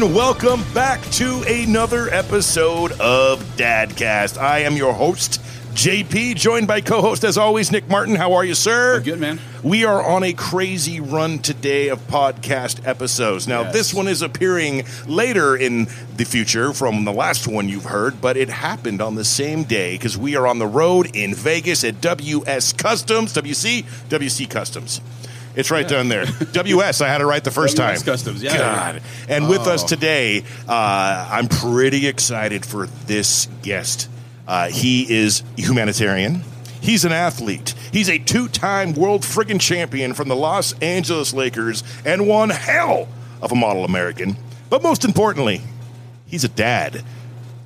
Everyone, welcome back to another episode of Dadcast. I am your host, JP, joined by co host as always, Nick Martin. How are you, sir? I'm good, man. We are on a crazy run today of podcast episodes. Now, Yes. this one is appearing later in the future from the last one you've heard, but it happened on the same day because we are on the road in Vegas at WS Customs, WC, WC Customs. It's right down there. WS, I had it right the first WS time. Customs, yeah. God. And with us Oh. today, uh, I'm pretty excited for this guest. Uh, he is humanitarian. He's an athlete. He's a two-time world friggin' champion from the Los Angeles Lakers and one hell of a model American. But most importantly, he's a dad.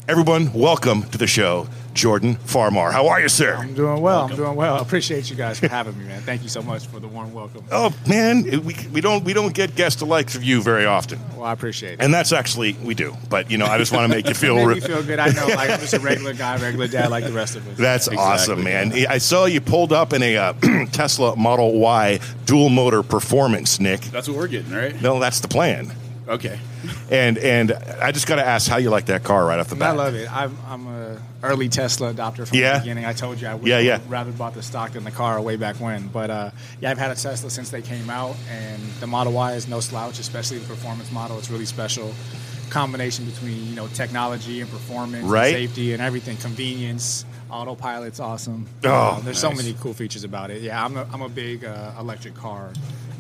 Everyone, welcome to the show, Jordan Farmar. How are you, sir? I'm doing well. I'm doing well. I appreciate you guys for having me, man. Thank you so much for the warm welcome. Oh man, we, we don't we don't get guests the likes of you very often, Well, I appreciate it. and that's actually we do. But you know, I just want to make you feel. Made re- me feel good. I know, like I'm just a regular guy, regular dad, like the rest of us. That's Exactly, awesome, man. I saw you pulled up in a uh, Tesla Model Y dual motor performance, Nick. That's what we're getting, right? No, that's the plan. Okay. And and I just got to ask how you like that car right off the bat. I love it. I'm, I'm a early Tesla adopter from Yeah? the beginning. I told you I would Yeah, yeah. rather bought the stock than the car way back when. But uh, yeah, I've had a Tesla since they came out, and the Model Y is no slouch, especially the performance model. It's really special combination between you know technology and performance, Right. and safety, and everything. Convenience, autopilot's awesome. Oh, there's so many cool features about it. Yeah, I'm a, I'm a big uh, electric car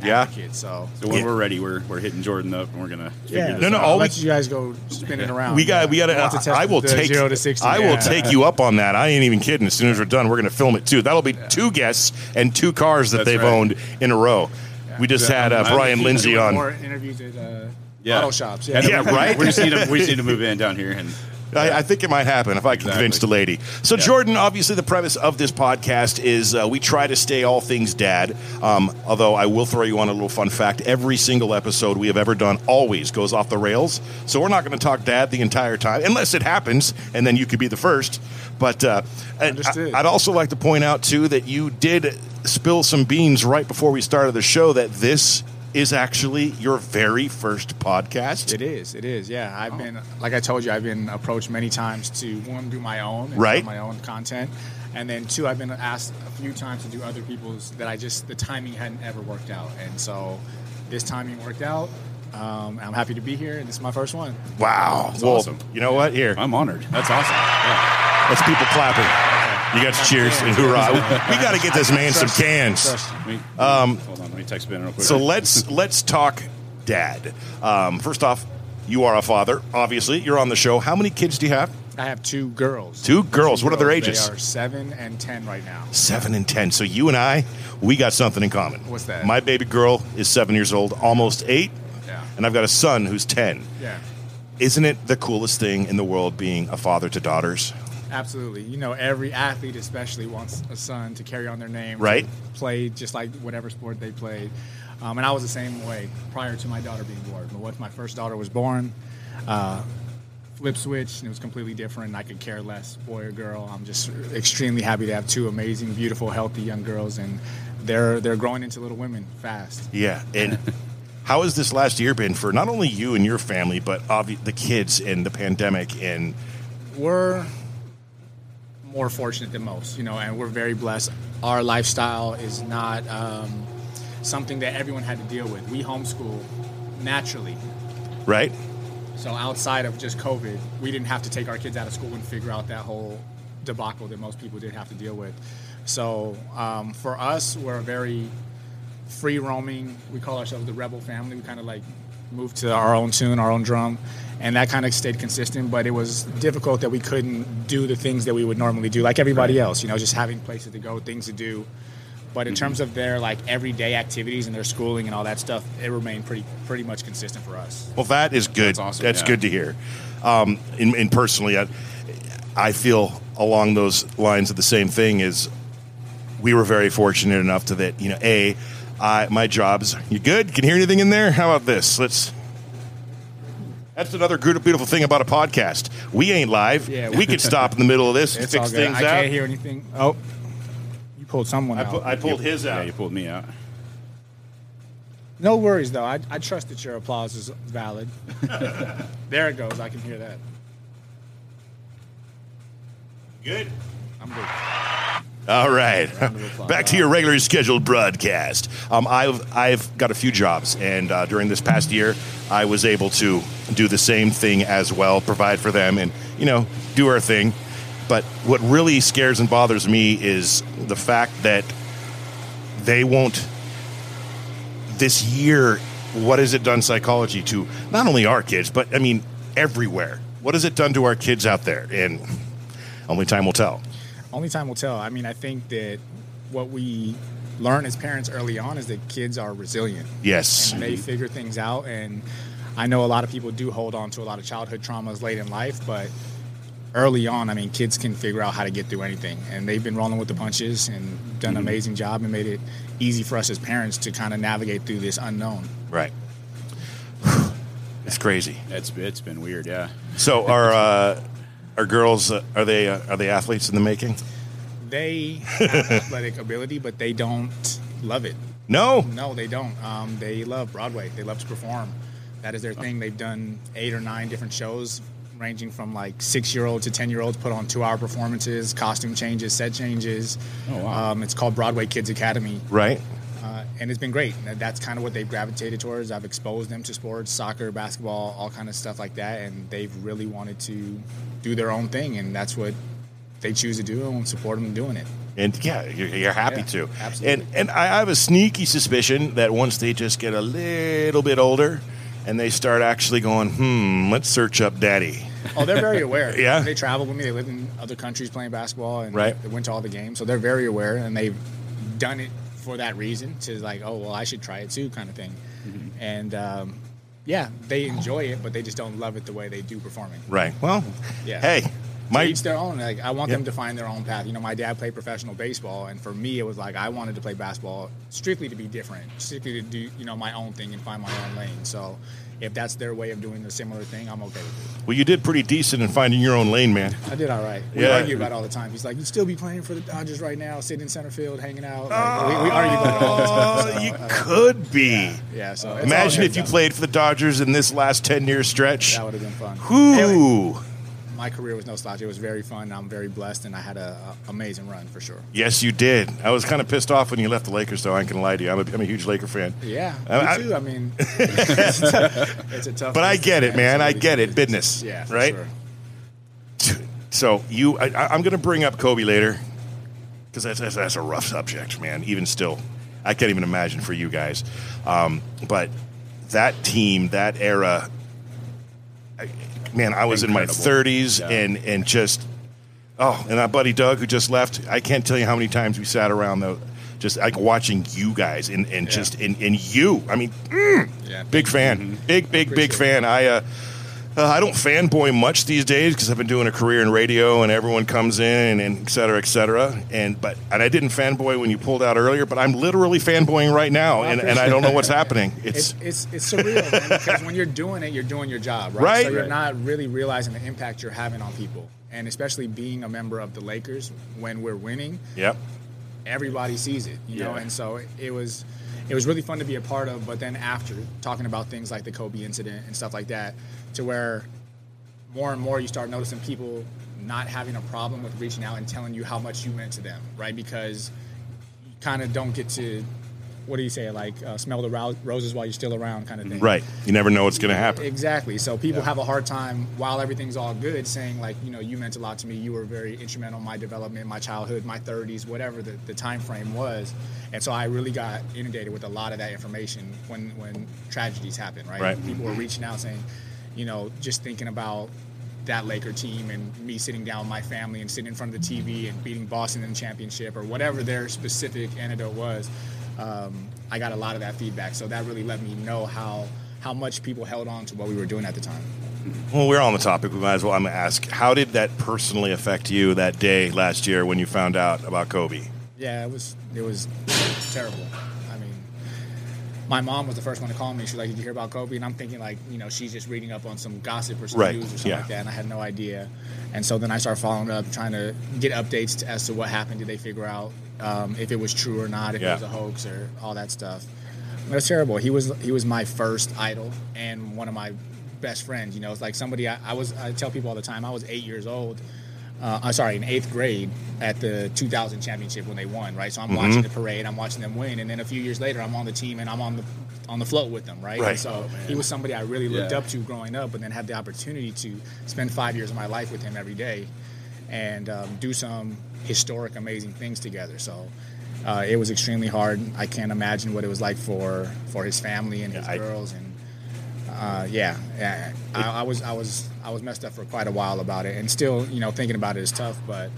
Yeah? advocate. So So when Yeah. we're ready, we're, we're hitting Jordan up and we're gonna figure yeah, this No, no, out. all I'll we- let you guys go spinning around. We got we got I want to. test I will the take zero to sixty. I will Yeah. take you up on that. I ain't even kidding. As soon as we're done, we're going to film it too. That'll be two guests and two cars that That's they've right. owned in a row. We just Yeah, had uh, I'm- I'm Brian Lindsay on. more interviews at uh, Yeah. auto shops. Yeah, Yeah, right? We just need to we just need to move in down here and I, I think it might happen if I can Exactly. convince the lady. So. Jordan, obviously, the premise of this podcast is uh, we try to stay all things dad. Um, although I will throw you on a little fun fact: every single episode we have ever done always goes off the rails. So we're not going to talk dad the entire time, unless it happens, and then you could be the first. But uh, I- I'd also like to point out too that you did spill some beans right before we started the show that this is actually your very first podcast. It is. It is. Yeah, I've been like I told you, I've been approached many times to one do my own, and Right. my own content, and then two, I've been asked a few times to do other people's that I just the timing hadn't ever worked out, and so this timing worked out. Um, I'm happy to be here, and this is my first one. Wow, That's well, awesome. You know what? Here, I'm honored. That's awesome. Yeah. That's people clapping. You got your cheers and hoorah. We got to get this man some cans. Trust you. Let me, um, hold on, let me text Ben real quick. So let's let's talk dad. Um, first off, you are a father. Obviously, you're on the show. How many kids do you have? I have two girls. Two girls. What are their ages? They are seven and ten right now. Seven and ten. So you and I, we got something in common. What's that? My baby girl is seven years old, almost eight, Yeah. and I've got a son who's ten. Yeah. Isn't it the coolest thing in the world being a father to daughters? Absolutely. You know, every athlete especially wants a son to carry on their name. Right. Play just like whatever sport they played. Um, and I was the same way prior to my daughter being born. But once my first daughter was born, uh, flip switch, and it was completely different. I could care less, boy or girl. I'm just extremely happy to have two amazing, beautiful, healthy young girls, and they're they're growing into little women fast. Yeah, and how has this last year been for not only you and your family, but obvi- the kids and the pandemic and we're more fortunate than most, you know, and we're very blessed. Our lifestyle is not um, something that everyone had to deal with. We homeschool naturally. right? So outside of just COVID, we didn't have to take our kids out of school and figure out that whole debacle that most people did have to deal with. So um, for us, we're a very free roaming. We call ourselves the rebel family. We kind of like move to our own tune, our own drum, and that kind of stayed consistent. But it was difficult that we couldn't do the things that we would normally do, like everybody else. You know, just having places to go, things to do. But in terms of their like everyday activities and their schooling and all that stuff, it remained pretty pretty much consistent for us. Well, that is good. That's awesome, That's yeah. good to hear. Um, and, and personally, I, I feel along those lines of the same thing. Is we were very fortunate enough to that. You know, a I, my jobs. You good? Can you hear anything in there? How about this? Let's. That's another good, beautiful thing about a podcast. We ain't live. Yeah. we could stop in the middle of this and fix good. things I out. can't hear anything. Oh, you pulled someone I, out. pu- I pulled his out. Yeah, you pulled me out. No worries though. I, I trust that your applause is valid. there it goes. I can hear that. Good. I'm good. All right, back to your regularly scheduled broadcast. Um, I've I've got a few jobs, and uh, during this past year, I was able to do the same thing as well, provide for them, and you know, do our thing. But what really scares and bothers me is the fact that they won't. This year, what has it done psychology to not only our kids, but I mean everywhere? What has it done to our kids out there? And only time will tell. Only time will tell. I mean, I think that what we learn as parents early on is that kids are resilient. Yes. and they figure things out. And I know a lot of people do hold on to a lot of childhood traumas late in life, but early on, I mean, kids can figure out how to get through anything. And they've been rolling with the punches and done an amazing job and made it easy for us as parents to kind of navigate through this unknown. Right. It's crazy. It's it's been weird, yeah. So our. uh, are girls uh, are they uh, are they athletes in the making? They have athletic ability, but they don't love it. No. No, they don't. Um, they love Broadway. They love to perform. That is their thing. They've done eight or nine different shows, ranging from like six-year-olds to ten-year-olds. Put on two-hour performances, costume changes, set changes. Oh, wow. Um, it's called Broadway Kids Academy, Right. uh, and it's been great. That's kind of what they've gravitated towards. I've exposed them to sports, soccer, basketball, all kind of stuff like that, and they've really wanted to do their own thing, and that's what they choose to do, and support them doing it. And yeah, you're, you're happy Yeah, to. absolutely. And and I have a sneaky suspicion that once they just get a little bit older, and they start actually going, hmm, let's search up daddy. Oh, they're very aware. Yeah. They travel with me. They live in other countries playing basketball and Right. they went to all the games. So they're very aware and they've done it for that reason to like, oh, well, I should try it too, kind of thing. Mm-hmm. And um, yeah, they enjoy it, but they just don't love it the way they do performing. Right. Well, Yeah. hey, my each their own. Like I want Yeah. them to find their own path. You know, my dad played professional baseball, and for me, it was like I wanted to play basketball strictly to be different, strictly to do you know my own thing and find my own lane. So, if that's their way of doing a similar thing, I'm okay with it. well, you did pretty decent in finding your own lane, man. I did all right. We Yeah. argue about it all the time. He's like, "You'd still be playing for the Dodgers right now, sitting in center field, hanging out." Like, we, we argue about it all the time. Oh, so, you uh, could be. yeah. So it's Imagine if you played for the Dodgers in this last ten year stretch. That would have been fun. Whoo! My career was no slouch. It was very fun. I'm very blessed, and I had a, a amazing run for sure. Yes, you did. I was kind of pissed off when you left the Lakers, though. I ain't gonna lie to you. I'm a, I'm a huge Laker fan. Yeah, I- me too. I mean, it's, a tough. But I get it, man. I get it. Business, Yeah, right? sure. So you, I, going to bring up Kobe later because that's, that's that's a rough subject, man. Even still, I can't even imagine for you guys. Um, but that team, that era, I, man, I was in my 30s Yeah. and and just oh, and our buddy Doug who just left. I can't tell you how many times we sat around though. Just like watching you guys and, and just in, in you. I mean, mm, Yeah. big fan, big, big, big Appreciate fan. I uh, uh, I don't fanboy much these days because I've been doing a career in radio and everyone comes in and et cetera, et cetera. And but and I didn't fanboy when you pulled out earlier, but I'm literally fanboying right now, and, and I don't know what's happening. It's It's, it's, it's surreal, man, because when you're doing it, you're doing your job, right? Right. So you're not really realizing the impact you're having on people. And especially being a member of the Lakers, when we're winning, yep, everybody sees it, you know. Yeah. And so it was, it was really fun to be a part of. But then after talking about things like the Kobe incident and stuff like that, to where more and more you start noticing people not having a problem with reaching out and telling you how much you meant to them, right? Because you kind of don't get to, what do you say, like uh, smell the rou- roses while you're still around, kind of thing. right. You never know what's going to happen. Exactly. So people have a hard time while everything's all good saying like, you know, you meant a lot to me. You were very instrumental in my development, my childhood, my 30s, whatever the, the time frame was. And so I really got inundated with a lot of that information when when tragedies happen, right? Right. People were reaching out saying, you know, just thinking about that Laker team and me sitting down with my family and sitting in front of the TV and beating Boston in the championship or whatever their specific antidote was. Um, I got a lot of that feedback, so that really let me know how how much people held on to what we were doing at the time. Well, we're on the topic. We might as well. I'm going to ask, how did that personally affect you that day last year when you found out about Kobe? Yeah, it was it was terrible. I mean, my mom was the first one to call me. She's like, "Did you hear about Kobe?" And I'm thinking like, you know, she's just reading up on some gossip or some Right, news or something yeah. like that, and I had no idea. And so then I started following up, trying to get updates to, as to what happened. Did they figure out um, if it was true or not, if Yeah. it was a hoax or all that stuff? It was terrible. He was he was my first idol and one of my best friends. You know, it's like somebody I, I was. I tell people all the time. I was eight years old. Uh, I'm sorry, in eighth grade at the 2000 championship when they won. Right, so I'm watching the parade. I'm watching them win, and then a few years later, I'm on the team and I'm on the on the float with them. Right, Right. And so he was somebody I really looked Yeah. up to growing up, and then had the opportunity to spend five years of my life with him every day, and um, do some historic, amazing things together. So. Uh, it was extremely hard. I can't imagine what it was like for, for his family and his girls and uh, yeah, yeah. I, I was I was I was messed up for quite a while about it, and still, you know, thinking about it is tough. But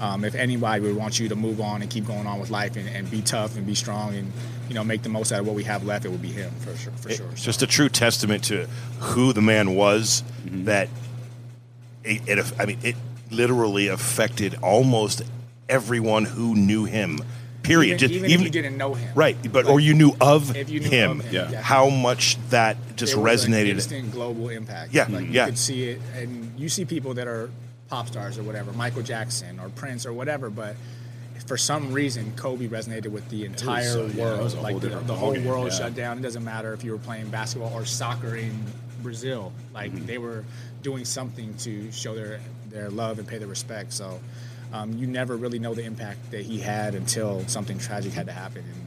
um, if anybody would want you to move on and keep going on with life and, and be tough and be strong and you know make the most out of what we have left, it would be him for sure. For sure. It's just a true testament to who the man was that it, it I mean it literally affected almost everyone who knew him period even, Just- even, if you didn't know him, right but or you knew of If you knew him, of him, Yeah. yeah. how much that just it was an resonated instant global impact. Yeah, like yeah. you could see it, and you see people that are pop stars or whatever, Michael Jackson or Prince or whatever, but for some reason, Kobe resonated with the entire yeah, it world. was a like whole the, the whole ballgame, world yeah. shut down. It doesn't matter if you were playing basketball or soccer in Brazil. Like Mm-hmm. they were doing something to show their their love and pay their respect. So. Um, you never really know the impact that he had until something tragic had to happen, and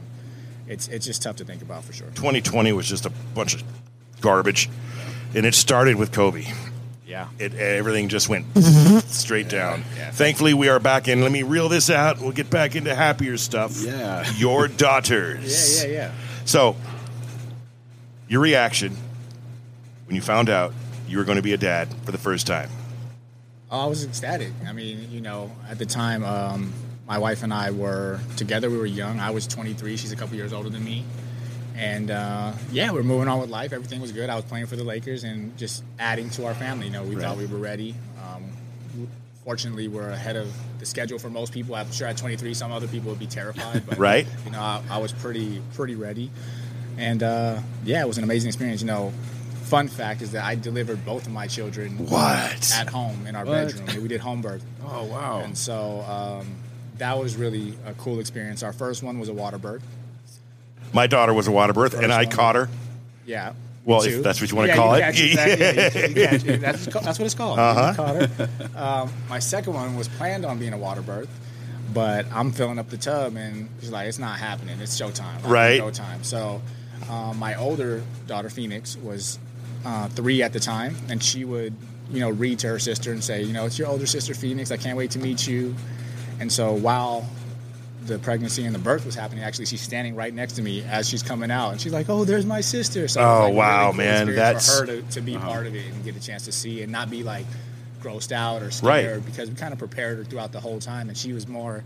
it's it's just tough to think about for sure. 2020 was just a bunch of garbage and it started with Kobe Yeah. it, everything just went straight down. yeah. Thankfully, we are back in. Let me reel this out. We'll get back into happier stuff. Yeah. Your daughters. Yeah, yeah, yeah. So, your reaction when you found out you were going to be a dad for the first time. Oh, I was ecstatic. I mean, you know, at the time, um, my wife and I were together. We were young. I was 23. She's a couple years older than me. And uh, yeah, we're moving on with life. Everything was good. I was playing for the Lakers and just adding to our family. You know, we Right. thought we were ready. Um, fortunately, we're ahead of the schedule for most people. I'm sure at 23, some other people would be terrified. But Right. You know, I, I was pretty pretty ready. And uh, yeah, it was an amazing experience. You know, fun fact is that I delivered both of my children What? at home in our What? bedroom. We did home birth. Oh wow. And so um, that was really a cool experience. Our first one was a water birth. My daughter was a water birth, and I one. caught her. Yeah. Well, if that's what you wanna Yeah, call it. catch that- yeah, you- you catch. That's, that's what it's called. Uh-huh. Caught her. Um, my second one was planned on being a water birth, but I'm filling up the tub, and she's like, "It's not happening. It's showtime. Like, Right. Showtime." So um, my older daughter Phoenix was uh, three at the time, and she would, you know, read to her sister and say, "You know, it's your older sister Phoenix. I can't wait to meet you." And so while the pregnancy and the birth was happening, actually, she's standing right next to me as she's coming out, and she's like, "Oh, there's my sister." So Oh, like, a really wow, cool man, that's- for her to, to be part of it and get a chance to see and not be like grossed out or Right. scared because we kind of prepared her throughout the whole time, and she was more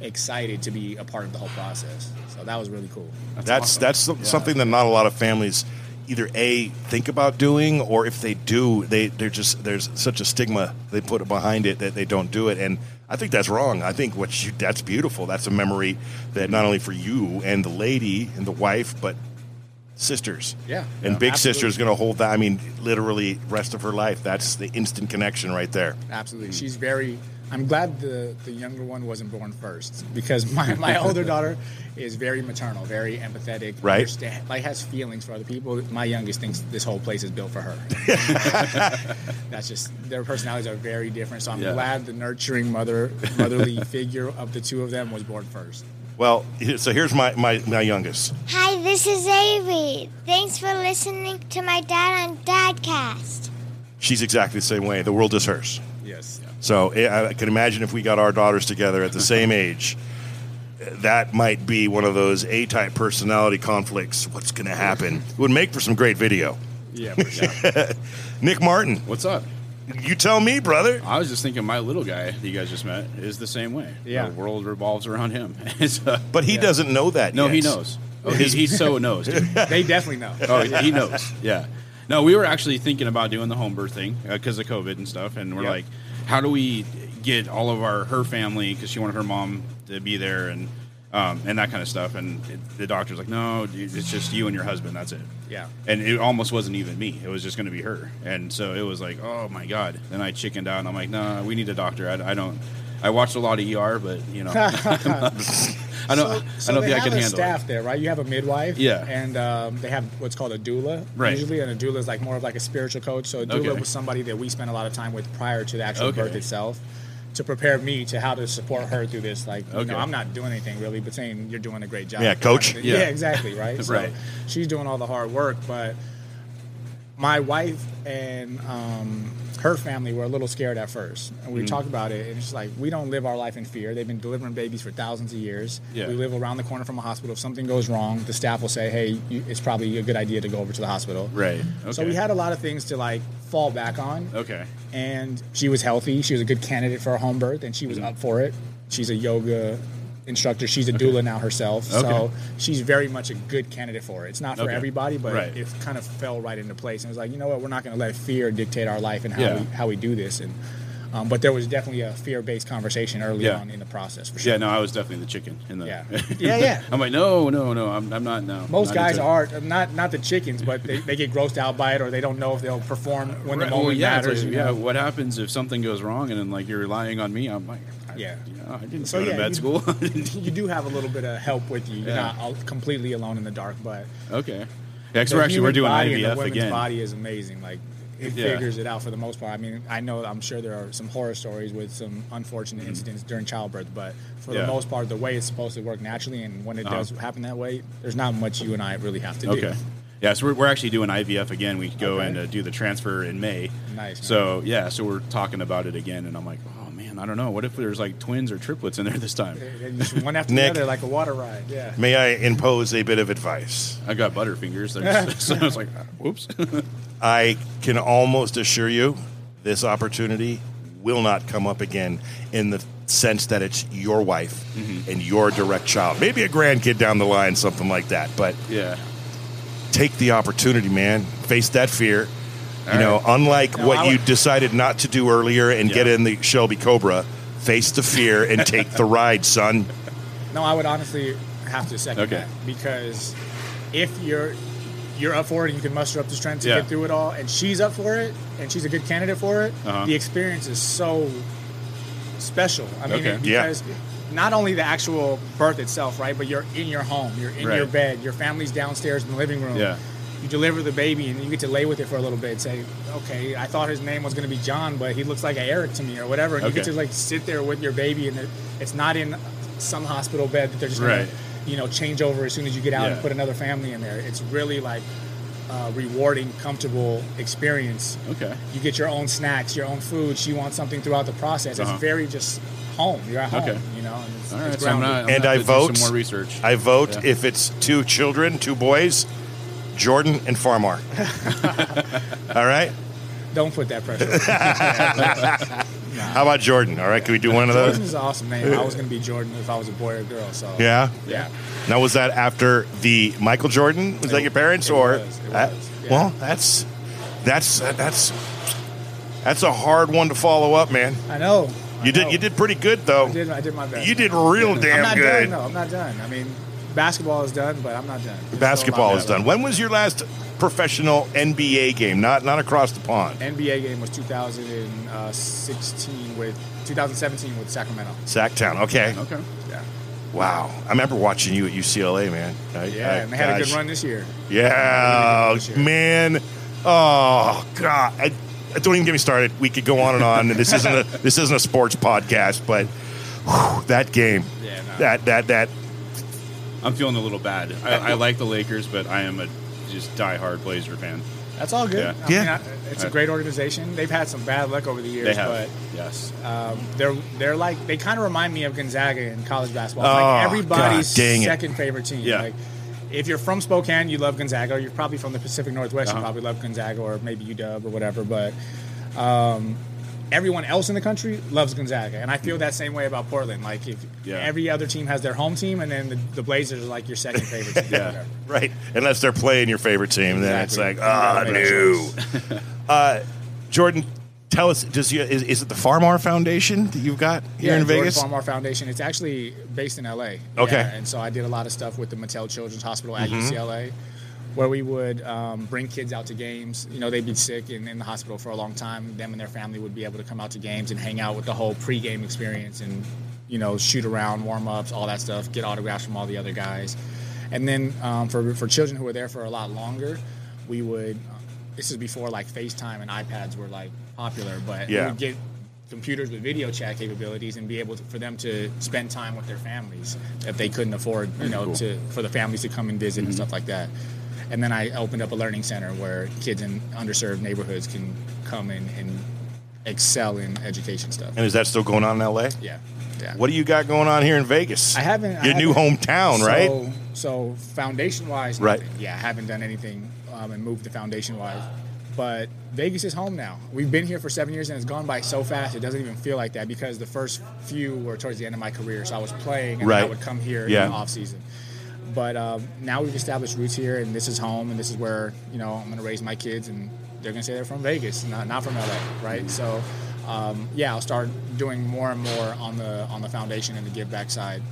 excited to be a part of the whole process. So that was really cool. That's awesome. that's Yeah. something that not a lot of families either a think about doing or if they do they they're just there's such a stigma they put behind it that they don't do it and I think that's wrong. I think what you that's beautiful. That's a memory that not only for you and the lady and the wife but sisters. Yeah. And big sister is going to hold that I mean literally rest of her life. That's the instant connection right there. Absolutely. She's very. I'm glad the the younger one wasn't born first because my, my older daughter is very maternal, very empathetic, Right. understand- like has feelings for other people. My youngest thinks this whole place is built for her. That's just their personalities are very different. So I'm Yeah. glad the nurturing mother motherly figure of the two of them was born first. Well, so here's my my, my youngest. Hi, this is Avery. Thanks for listening to my dad on Dadcast. She's exactly the same way. The world is hers. Yes. So eh, I can imagine if we got our daughters together at the same age, that might be one of those A-type personality conflicts. What's going to happen? It would make for some great video. Yeah. yeah. Nick Martin, What's up? you tell me, brother. I was just thinking my little guy that you guys just met is the same way. Yeah. The world revolves around him. It's, uh, But he doesn't know that. no, yet. he knows. Oh, he, he so knows. Dude. they definitely know. Oh, he knows. Yeah. No, we were actually thinking about doing the home birth thing because of COVID and stuff, and we're Yep. like, how do we get all of our her family because she wanted her mom to be there and um, and that kind of stuff, and it, the doctor's like, no, it's just you and your husband. That's it. Yeah. And it almost wasn't even me. It was just going to be her. And so it was like, oh my god. Then I chickened out, and I'm like, no, we need a doctor. I, I don't. I watched a lot of ER, but you know, I know. So, so I don't they think I have can a handle staff there, right? You have a midwife, Yeah. and um, they have what's called a doula, Right. Usually, and a doula is like more of like a spiritual coach. So a doula Okay. was somebody that we spent a lot of time with prior to the actual Okay. birth itself, to prepare me to how to support her through this. Like, you know, I'm not doing anything really, but saying you're doing a great job. Yeah, coach. Yeah, Yeah. exactly, right. So Right. she's doing all the hard work, but my wife and um, her family were a little scared at first, and we Mm-hmm. talked about it. And it's like we don't live our life in fear. They've been delivering babies for thousands of years. Yeah. We live around the corner from a hospital. If something goes wrong, the staff will say, "Hey, you, it's probably a good idea to go over to the hospital." Right. Okay. So we had a lot of things to like fall back on. Okay. And she was healthy. She was a good candidate for a home birth, and she was Mm-hmm. up for it. She's a yoga instructor. She's a doula now herself. So she's very much a good candidate for it. It's not for Okay. everybody, but Right. it kind of fell right into place. And it was like, you know what? We're not going to let fear dictate our life and how Yeah. we how we do this. And um, but there was definitely a fear-based conversation early Yeah. on in the process for sure. Yeah. No, I was definitely the chicken in the. Yeah. Yeah, yeah. I'm like, no, no, no. I'm, I'm not. now. Most not guys are not not the chickens, but they, they get grossed out by it, or they don't know if they'll perform when the Right, moment well, yeah, matters. like, yeah. know? What happens if something goes wrong and then like you're relying on me? I'm like, Yeah. Know, I didn't So, go to yeah, med you- school. you do have a little bit of help with you. You're Yeah. not completely alone in the dark, but okay. Yeah, we're actually we're doing body and the IVF women's again. body is amazing. Like it Yeah. figures it out for the most part. I mean, I know I'm sure there are some horror stories with some unfortunate incidents during childbirth, but for Mm-hmm. Yeah. the most part, the way it's supposed to work naturally, and when it Uh-huh. does happen that way, there's not much you and I really have to do. Okay. Yeah, so we're, we're actually doing IVF again. We go Okay. and uh, do the transfer in May. Nice, man. So yeah, so we're talking about it again, and I'm like, oh I don't know. What if there's like twins or triplets in there this time? Just one after Nick. the other, like a water ride. Yeah. May I impose a bit of advice? I got butterfingers. There's- so I was like, whoops. I can almost assure you this opportunity will not come up again in the sense that it's your wife Mm-hmm. and your direct child. Maybe a grandkid down the line, something like that. But yeah. take the opportunity, man. Face that fear. You know, right. unlike No, what I you would- decided not to do earlier and Yeah. get in the Shelby Cobra, face the fear and take the ride, son. No, I would honestly have to second Okay. that because if you're you're up for it and you can muster up the strength to Yeah. get through it all, and she's up for it and she's a good candidate for it, Uh-huh. the experience is so special. I mean, Okay. it- Yeah. because not only the actual birth itself, right, but you're in your home, you're in Right. your bed, your family's downstairs in the living room. Yeah. You deliver the baby and you get to lay with it for a little bit. Say, okay, I thought his name was going to be John, but he looks like an Eric to me, or whatever. And you get Okay. to like sit there with your baby, and it's not in some hospital bed that they're just going Right. to, you know, change over as soon as you get out and put another family in there. It's really like a rewarding, comfortable experience. Okay. You get your own snacks, your own food. She wants something throughout the process. Uh-huh. It's very just home. You're at home, Okay. you know. And it's, All it's. So I'm not. I'm And I have to do vote- some more research. I vote Yeah. if it's two children, two boys, Jordan and Farmar. All right? Don't put that pressure. on How about Jordan? All right, can we do one of those? is an awesome name. I was going to be Jordan if I was a boy or girl. So Yeah. yeah. Now, was that after the Michael Jordan? Was that your parents, it or? was, it was, yeah. Well, that's that's that's that's a hard one to follow up, man. I know. I You did know. you did pretty good though. I did. I did my best. You did real I'm damn not good. done. No, I'm not done. I mean, basketball is done, but I'm not done. There's Basketball is done. When was your last professional NBA game? Not not across the pond. NBA game was 2016 with 2017 with Sacramento. Sacktown. Okay. Okay. Yeah. Wow. I remember watching you at UCLA, man. I- Yeah, I- and they had a good run this year. Yeah, Really this year. man. Oh God. I, I don't even get me started. We could go on and on. And this isn't a this isn't a sports podcast, but whew, that game, Yeah, no. that that that I'm feeling a little bad. I, I like the Lakers, but I am a just diehard Blazer fan. That's all good. Yeah. I mean, Yeah. I- it's a great organization. They've had some bad luck over the years, They have. but yes. um, they're they're like they kind of remind me of Gonzaga in college basketball. Oh, like everybody's God dang it. second favorite team. Yeah. Like if you're from Spokane, you love Gonzaga. You're probably from the Pacific Northwest, Uh-huh. you probably love Gonzaga or maybe UW or whatever. But um, everyone else in the country loves Gonzaga, and I feel that same way about Portland. Like if Yeah. every other team has their home team, and then the, the Blazers are like your second favorite team. Yeah. Right. Unless they're playing your favorite team, then it's like, Exactly. You ah, gotta no. uh, Jordan, tell us. Does you is, is it the Farmar Foundation that you've got here yeah, in Jordan Vegas? Farmar Foundation. It's actually based in LA. Okay. Yeah, and so I did a lot of stuff with the Mattel Children's Hospital at Mm-hmm. UCLA, where we would um, bring kids out to games. You know, they'd be sick and in the hospital for a long time. Them and their family would be able to come out to games and hang out with the whole pregame experience and. you know, shoot around, warm ups, all that stuff, get autographs from all the other guys. And then um, for, for children who were there for a lot longer, we would, uh, this is before like FaceTime and iPads were like popular, but Yeah. we would get computers with video chat capabilities and be able to, for them to spend time with their families if they couldn't afford, you know, cool. to for the families to come and visit and stuff like that. And then I opened up a learning center where kids in underserved neighborhoods can come in and excel in education stuff. And is that still going on in LA? Yeah, yeah. What do you got going on here in Vegas? I haven't. Your new haven't- hometown, so, right? So foundation wise, Right. Yeah, I haven't done anything um, and moved the foundation wise. But Vegas is home now. We've been here for seven years and it's gone by so fast. It doesn't even feel like that because the first few were towards the end of my career. So I was playing and then I would come here Yeah. in the off season. But um, now we've established roots here, and this is home, and this is where you know I'm going to raise my kids, and they're going to say they're from Vegas, not not from LA, right? So, um, yeah, I'll start doing more and more on the on the foundation and the give back side.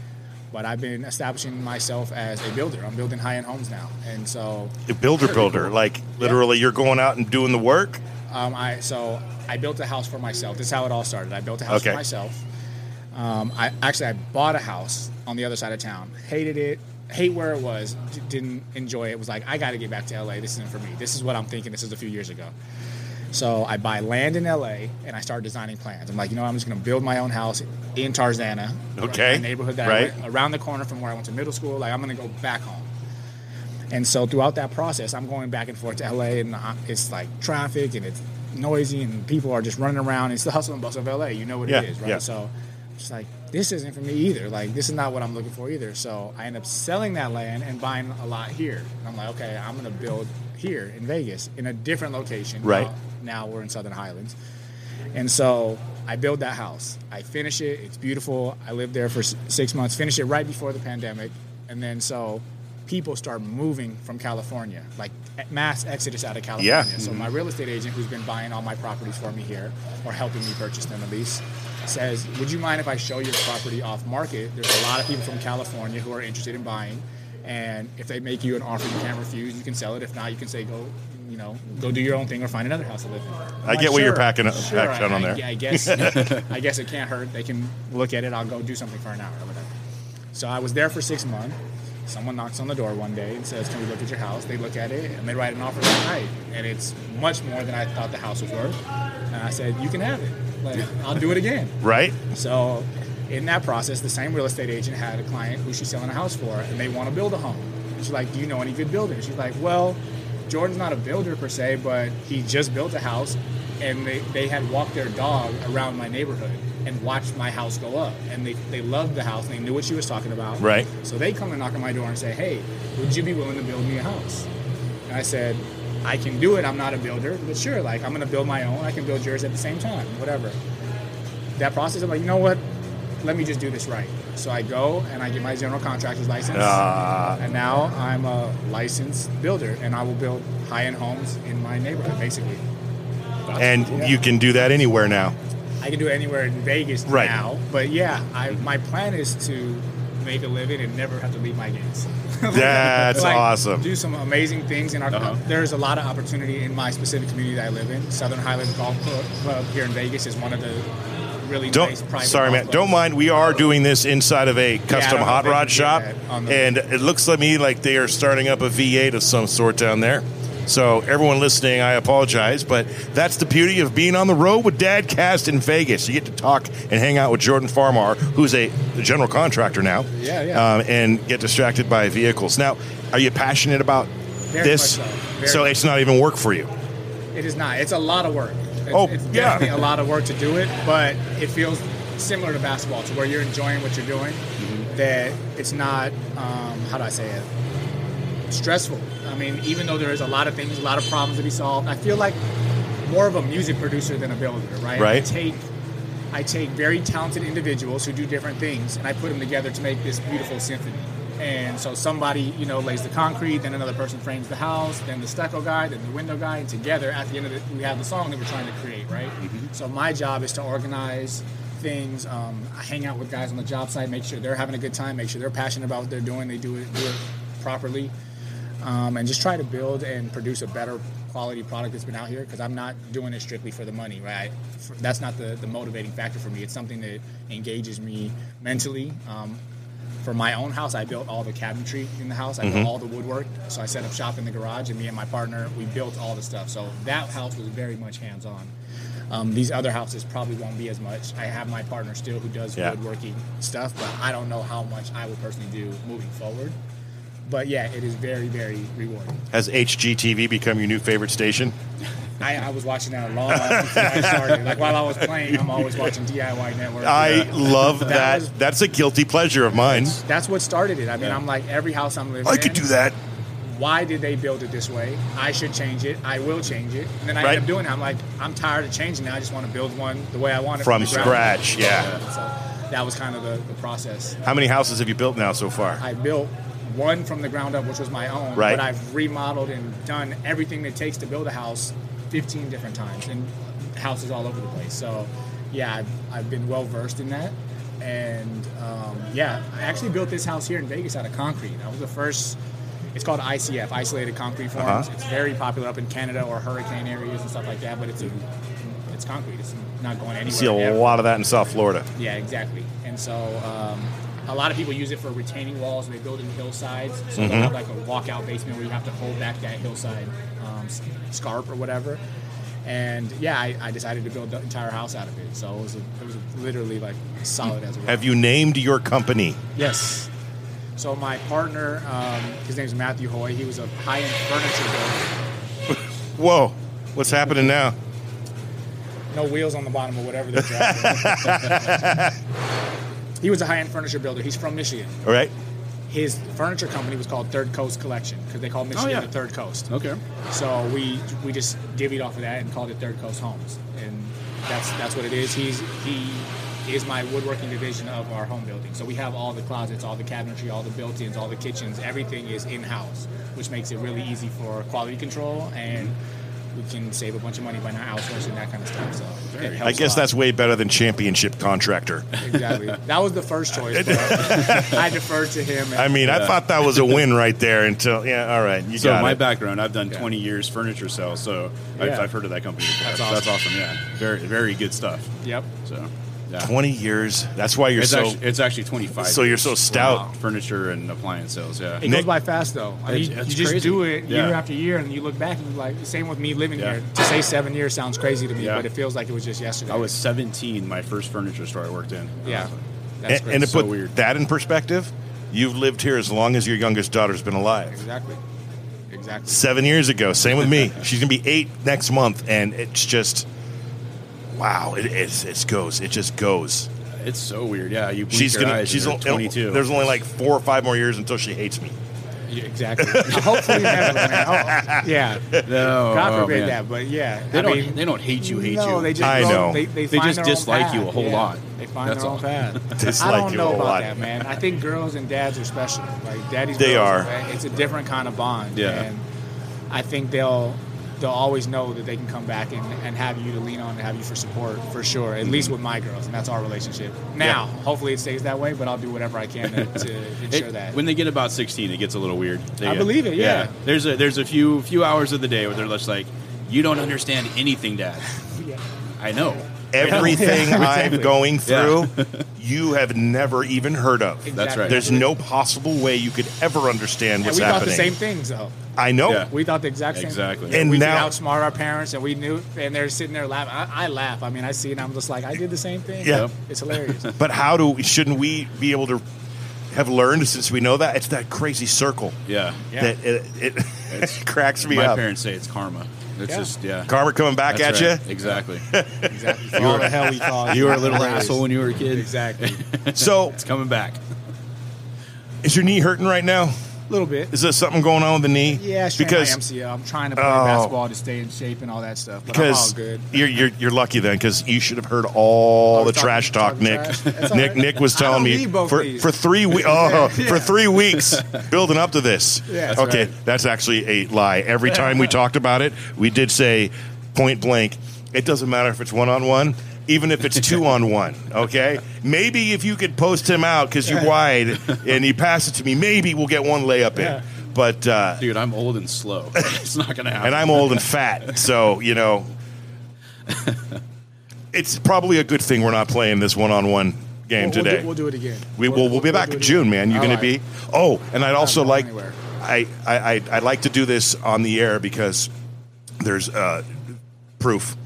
But I've been establishing myself as a builder. I'm building high end homes now, and so A builder builder. Like literally you're going out and doing the work. um, I so I built a house for myself. This is how it all started. I built a house Okay. for myself. Um, I actually I bought a house on the other side of town. Hated it. Hate where it was. d- Didn't enjoy it. Was like I got to get back to LA. This isn't for me. This is what I'm thinking. This is a few years ago. So I buy land in LA and I start designing plans. I'm like, you know, I'm just going to build my own house in Tarzana, Okay. neighborhood that Right. I went around the corner from where I went to middle school. Like I'm going to go back home. And so throughout that process, I'm going back and forth to LA, and uh, it's like traffic and it's noisy, and people are just running around. It's the hustle and bustle of LA. You know what Yeah, it is, right? yeah. So it's like this isn't for me either. Like this is not what I'm looking for either. So I end up selling that land and buying a lot here. And I'm like, okay, I'm gonna build here in Vegas in a different location. Right. Now, now we're in Southern Highlands. And so I build that house. I finish it. It's beautiful. I lived there for six months. finish it right before the pandemic, and then so people start moving from California, like mass exodus out of California. Yeah. So mm-hmm. my real estate agent, who's been buying all my properties for me here, or helping me purchase them at least, says, "Would you mind if I show your property off market? There's a lot of people from California who are interested in buying." And if they make you an offer you can't refuse, you can sell it. If not, you can say go, you know, go do your own thing or find another house to live in. I'm I get what you're "Sure, packing- sure, packing on I- there." I guess I guess it can't hurt. They can look at it. I'll go do something for an hour or whatever. So I was there for six months. Someone knocks on the door one day and says, "Can we look at your house?" They look at it and they write an offer that night, and it's much more than I thought the house was worth. And I said, "You can have it. Like, I'll do it again." Right? So, in that process, the same real estate agent had a client who she's selling a house for, and they want to build a home. And she's like, "Do you know any good builders?" She's like, "Well, Jordan's not a builder per se, but he just built a house, and they, they had walked their dog around my neighborhood and watched my house go up, and they they loved the house, and they knew what she was talking about. Right. So they come and knock on my door and say, "Hey, would you be willing to build me a house?" And I said, "I can do it. I'm not a builder, but sure, like I'm going to build my own. I can build yours at the same time, whatever." that process, I'm like, you know what? Let me just do this right. So I go and I get my general contractor's license. Ah. and now I'm a licensed builder and I will build high end homes in my neighborhood, basically. And Yeah. you can do that anywhere now. I can do it anywhere in Vegas Right. now. But yeah, I, my plan is to make a living and never have to leave my gates. That's Like, awesome. Do some amazing things in our. Uh-huh. There's a lot of opportunity in my specific community that I live in. Southern Highlands Golf Club, Club here in Vegas is one of the really Don't nice private. sorry, golf man. clubs. Don't mind. We are doing this inside of a custom don't hot rod shop, that on the- and it looks to me like they are starting up a V8 of some sort down there. So everyone listening, I apologize, but that's the beauty of being on the road with Dadcast in Vegas. You get to talk and hang out with Jordan Farmar, who's a general contractor now, Yeah, yeah. Um, and get distracted by vehicles. Now, are you passionate about Very this? so. So it's not even work for you. It is not. It's a lot of work. It's, Oh, it's yeah. definitely a lot of work to do it, but it feels similar to basketball, to where you're enjoying what you're doing. Mm-hmm. That it's not. Um, how do I say it? Stressful. I mean, even though there is a lot of things, a lot of problems to be solved, I feel like more of a music producer than a builder. Right. Right. I take. I take very talented individuals who do different things, and I put them together to make this beautiful symphony. And so somebody, you know, lays the concrete, then another person frames the house, then the stucco guy, then the window guy, and together at the end of it, we have the song that we're trying to create, right? So my job is to organize things, um, I hang out with guys on the job site, make sure they're having a good time, make sure they're passionate about what they're doing, they do it do it properly. Um, and just try to build and produce a better quality product that's been out here. Because I'm not doing it strictly for the money, right? For, that's not the, the motivating factor for me. It's something that engages me mentally. Um, for my own house, I built all the cabinetry in the house. I built all the woodwork. So I set up shop in the garage, and me and my partner, we built all the stuff. So that house was very much hands on. Um, these other houses probably won't be as much. I have my partner still who does Yeah. woodworking stuff, but I don't know how much I would personally do moving forward. But yeah, it is very, very rewarding. Has HGTV become your new favorite station? I, I was watching that a long time before I started. Like while I was playing, I'm always watching DIY Network. I love that. That was- That's a guilty pleasure of mine. That's what started it. I mean, Yeah. I'm like every house I'm living I in. could do that. why did they build it this way? I should change it. I will change it. And then I Right. end up doing it. I'm like, I'm tired of changing now. I just want to build one the way I want it From ground scratch, yeah. So that was kind of the, the process. How many houses have you built now so far? I built one from the ground up, which was my own. Right. But I've remodeled and done everything it takes to build a house 15 different times and houses all over the place. So, yeah, I've, I've been well versed in that. And um, yeah, I actually built this house here in Vegas out of concrete. I was the first. It's called ICF, isolated concrete forms. Uh-huh. It's very popular up in Canada or hurricane areas and stuff like that. But it's a, it's concrete. It's not going anywhere. You see a ever. lot of that in South Florida. Yeah, exactly. And so um, a lot of people use it for retaining walls. And they build in hillsides, so Mm-hmm. they have like a walkout basement where you have to hold back that hillside um, scarp or whatever. And yeah, I, I decided to build the entire house out of it. So it was, a, it was literally like solid as a. Have you named your company? Yes. So my partner, um, his name's Matthew Hoy. He was a high-end furniture builder. Whoa, what's happening now? no wheels on the bottom or whatever they're driving. he was a high-end furniture builder. He's from Michigan. All right. his furniture company was called Third Coast Collection because they called oh, Michigan yeah. the Third Coast. Okay. So we we just divvied off of that and called it Third Coast Homes, and that's that's what it is. He's he is my woodworking division of our home building. So we have all the closets, all the cabinetry, all the built-ins, all the kitchens. Everything is in-house, which makes it really easy for quality control and. We can save a bunch of money by not outsourcing that kind of stuff. So I guess that's way better than championship contractor. exactly that was the first choice. But I deferred to him. I mean, I thought that was a win right there until, yeah, all right. You So got my it. background, I've done Yeah. 20 years furniture sales, so I've, I've heard of that company before. That's So That's awesome. awesome. Yeah, very very good stuff. Yep. So yeah, 20 years. That's why you're it's so. actually it's actually 25. So you're so for stout. Furniture and appliance sales. Yeah. It Nick- goes by fast though. I mean, It's- you just crazy. do it year Yeah. after year, and you look back and you're like, same with me living Yeah. here. To say seven years sounds crazy to me, Yeah. but it feels like it was just yesterday. I was 17. My first furniture store I worked in. yeah. Uh, That's and, and to so put weird. that in perspective, you've lived here as long as your youngest daughter's been alive. exactly, exactly. Seven years ago. Same with me. She's going to be eight next month, and it's just, wow, it, it's, it goes. It just goes. It's so weird. Yeah, you She's gonna. eyes She's and o- you're 22. There's only like four or five more years until she hates me. Yeah, exactly. Hopefully never, man. Oh, yeah. no, God oh, forbid man. that, but yeah. They I don't. mean, they don't hate you. Hate no, you. they just I grow- know. They, they, They just their own dislike you a whole Yeah. lot. They find That's their all. own path. Dislike I don't you know a about lot. that, man. I think girls and dads are special. Like daddies, They girls, are. It's a different kind of bond. Yeah. And I think they'll they'll always know that they can come back and, and have you to lean on and have you for support for sure. At least with my girls, and that's our relationship. Now, hopefully it stays that way, but I'll do whatever I can to, to ensure It- that. when they get about 16, it gets a little weird. They, I believe it, yeah. There's a there's a few few hours of the day where they're just like, "You don't understand anything, Dad." Yeah. I know. Everything Yeah, I'm going through, Yeah. you have never even heard of. That's right. There's no possible way you could ever understand And what's we happening. thought the same things though. I know. Yeah. We thought the exact same. Exactly. And we now- could outsmart our parents, and we knew, and they're sitting there laughing. I, I laugh. I mean, I see it, and I'm just like, I did the same thing. Yeah. it's hilarious. But how do shouldn't we be able to have learned since we know that it's that crazy circle Yeah. Yeah. that it, it, It's- cracks me My up. parents say it's karma. It's Yeah. just yeah. Karma coming back That's at right. you. Exactly. exactly. For all the hell we caused. you were a little asshole when you were a kid. Exactly. So, It's coming back. is your knee hurting right now? A little bit. Is there something going on with the knee? Yeah, I because my MCL. I'm trying to play Oh. basketball to stay in shape and all that stuff. But I'm all because good. you're, you're you're lucky then because you should have heard all the talking- trash talk, Nick. trash? Nick right. Nick was telling me for these. for three weeks. Oh, for three weeks building up to this. Yeah, that's okay, right. that's actually a lie. Every time we talked about it, we did say point blank. It doesn't matter if it's one on one. Even if it's two on one, okay? Maybe if you could post him out because you're wide and you pass it to me, maybe we'll get one layup in. Yeah. But uh, Dude, I'm old and slow. It's not gonna happen. and I'm old and fat, so you know, it's probably a good thing we're not playing this one-on-one game We'll- we'll, today. do, we'll do it again. We will. We'll be back in June, again. man. You're All going to right. be. Oh, and I'd also like. anywhere. I, I I I'd like to do this on the air because there's uh, proof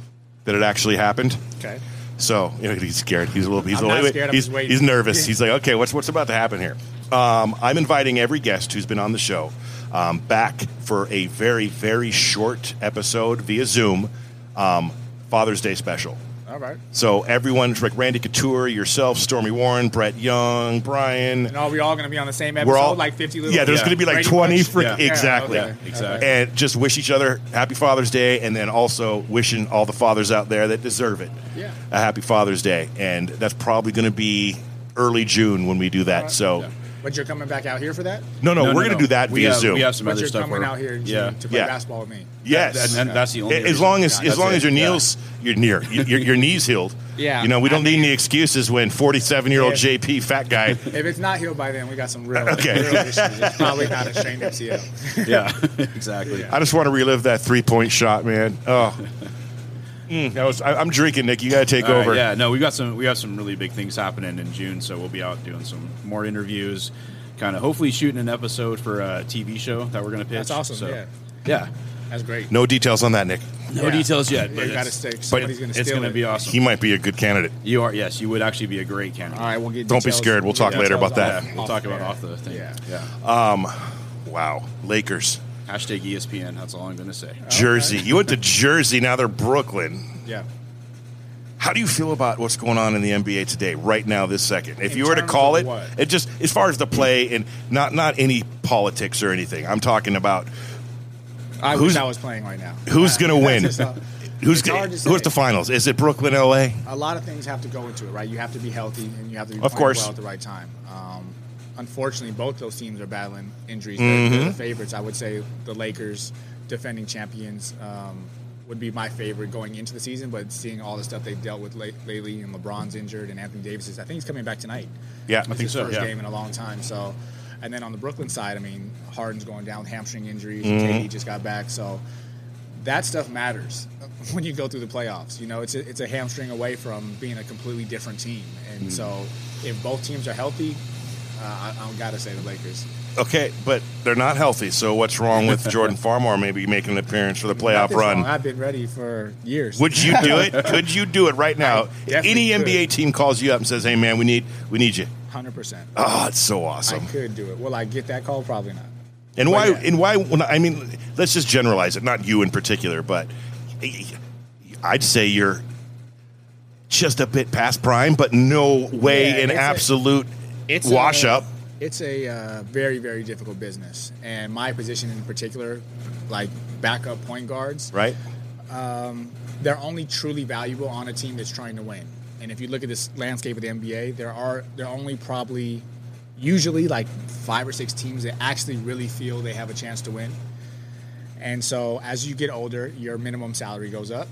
that it actually happened. Okay. So you know, he's scared. He's a little. He's I'm a little. scared, he's, waiting. he's nervous. He's like, okay, what's what's about to happen here? Um, I'm inviting every guest who's been on the show um, back for a very very short episode via Zoom, um, Father's Day special. All right. So everyone's like Randy Couture, yourself, Stormy Warren, Brett Young, Brian. And are we all going to be on the same episode? We're all like 50 little Yeah, there's Yeah. going to be like Brady 20 Bunch? frick Yeah. Yeah, exactly. okay. exactly. And just wish each other happy Father's Day and then also wishing all the fathers out there that deserve it. Yeah. A happy Father's Day. And that's probably going to be early June when we do that. Alright. So Yeah. But you're coming back out here for that? no, no, we're going to do that we via have, Zoom. We have some But other you're stuff. coming where- out here yeah. to play Yeah. basketball with me. yes. And, and that's the only. as reason. long as Yeah, as long that's as your it. Yeah. knees you're near your, your knees healed. Yeah. You know, we don't need mean- any excuses when 47 year old JP fat guy. If it's not healed by then, we got some real, Okay. real issues. It's probably not a strained MCL. Yeah, exactly. I just want to relive that three point shot, man. Oh, Mm, that was. I, I'm drinking, Nick. You got to take All right, over. yeah, no, we got some we have some really big things happening in June, so we'll be out doing some more interviews, kind of hopefully shooting an episode for a TV show that we're going to pitch. That's awesome, So, yeah. yeah. That's great. No details on that, Nick. No Yeah. details yet, but you got to it's, stick. Somebody's going to it's steal going to be awesome. He might be a good candidate. you are yes, you would actually be a great candidate. All right, we'll get. Don't be scared. We'll talk get later details about that. off- Yeah, we'll off talk about off the thing. Yeah. yeah. Wow, Lakers, Hashtag ESPN. That's all I'm going to say. Jersey. You went to Jersey. Now they're Brooklyn. Yeah. How do you feel about what's going on in the NBA today, right now, this second? If In you were to terms call of it, what? it just as far as the play and not not any politics or anything. I'm talking about I Who's- wish I was playing right now. who's going to that's win. just a- Who's it's gonna, hard to who's say. the finals? Is it Brooklyn, LA? a lot of things have to go into it, right? You have to be healthy and you have to be Of playing course. well at the right time. Um, unfortunately, both those teams are battling injuries. They're, they're the favorites. I would say the Lakers, defending champions, um, would be my favorite going into the season. But seeing all the stuff they've dealt with late, lately, and LeBron's injured, and Anthony Davis is, I think he's coming back tonight. Yeah, I think his so, First yeah. game in a long time. So, and then on the Brooklyn side, I mean, Harden's going down with hamstring injuries. Mm-hmm. KD just got back, so that stuff matters when you go through the playoffs. You know, it's a, it's a hamstring away from being a completely different team, Mm. and so if both teams are healthy, Uh, I, I gotta say the Lakers. Okay, but they're not healthy. So what's wrong with Jordan Farmar maybe making an appearance for the playoff Nothing's wrong. run? I've been ready for years. Would you do it? Could you do it right now? I definitely Any could. NBA team calls you up and says, "Hey, man, we need we need you." Hundred percent. Ah, oh, it's so awesome. I awesome. could do it. Will I get that call? Probably not. And why? yeah. And why? When I mean, let's just generalize it. Not you in particular, but I'd say you're just a bit past prime, but no way Yeah, an it's a- absolute It's wash a, up. It's a uh, very very difficult business, and my position in particular, like backup point guards, Right? they're only truly valuable on a team that's trying to win. And if you look at this landscape of the NBA, there are there are only probably usually like five or six teams that actually really feel they have a chance to win. And so as you get older, your minimum salary goes up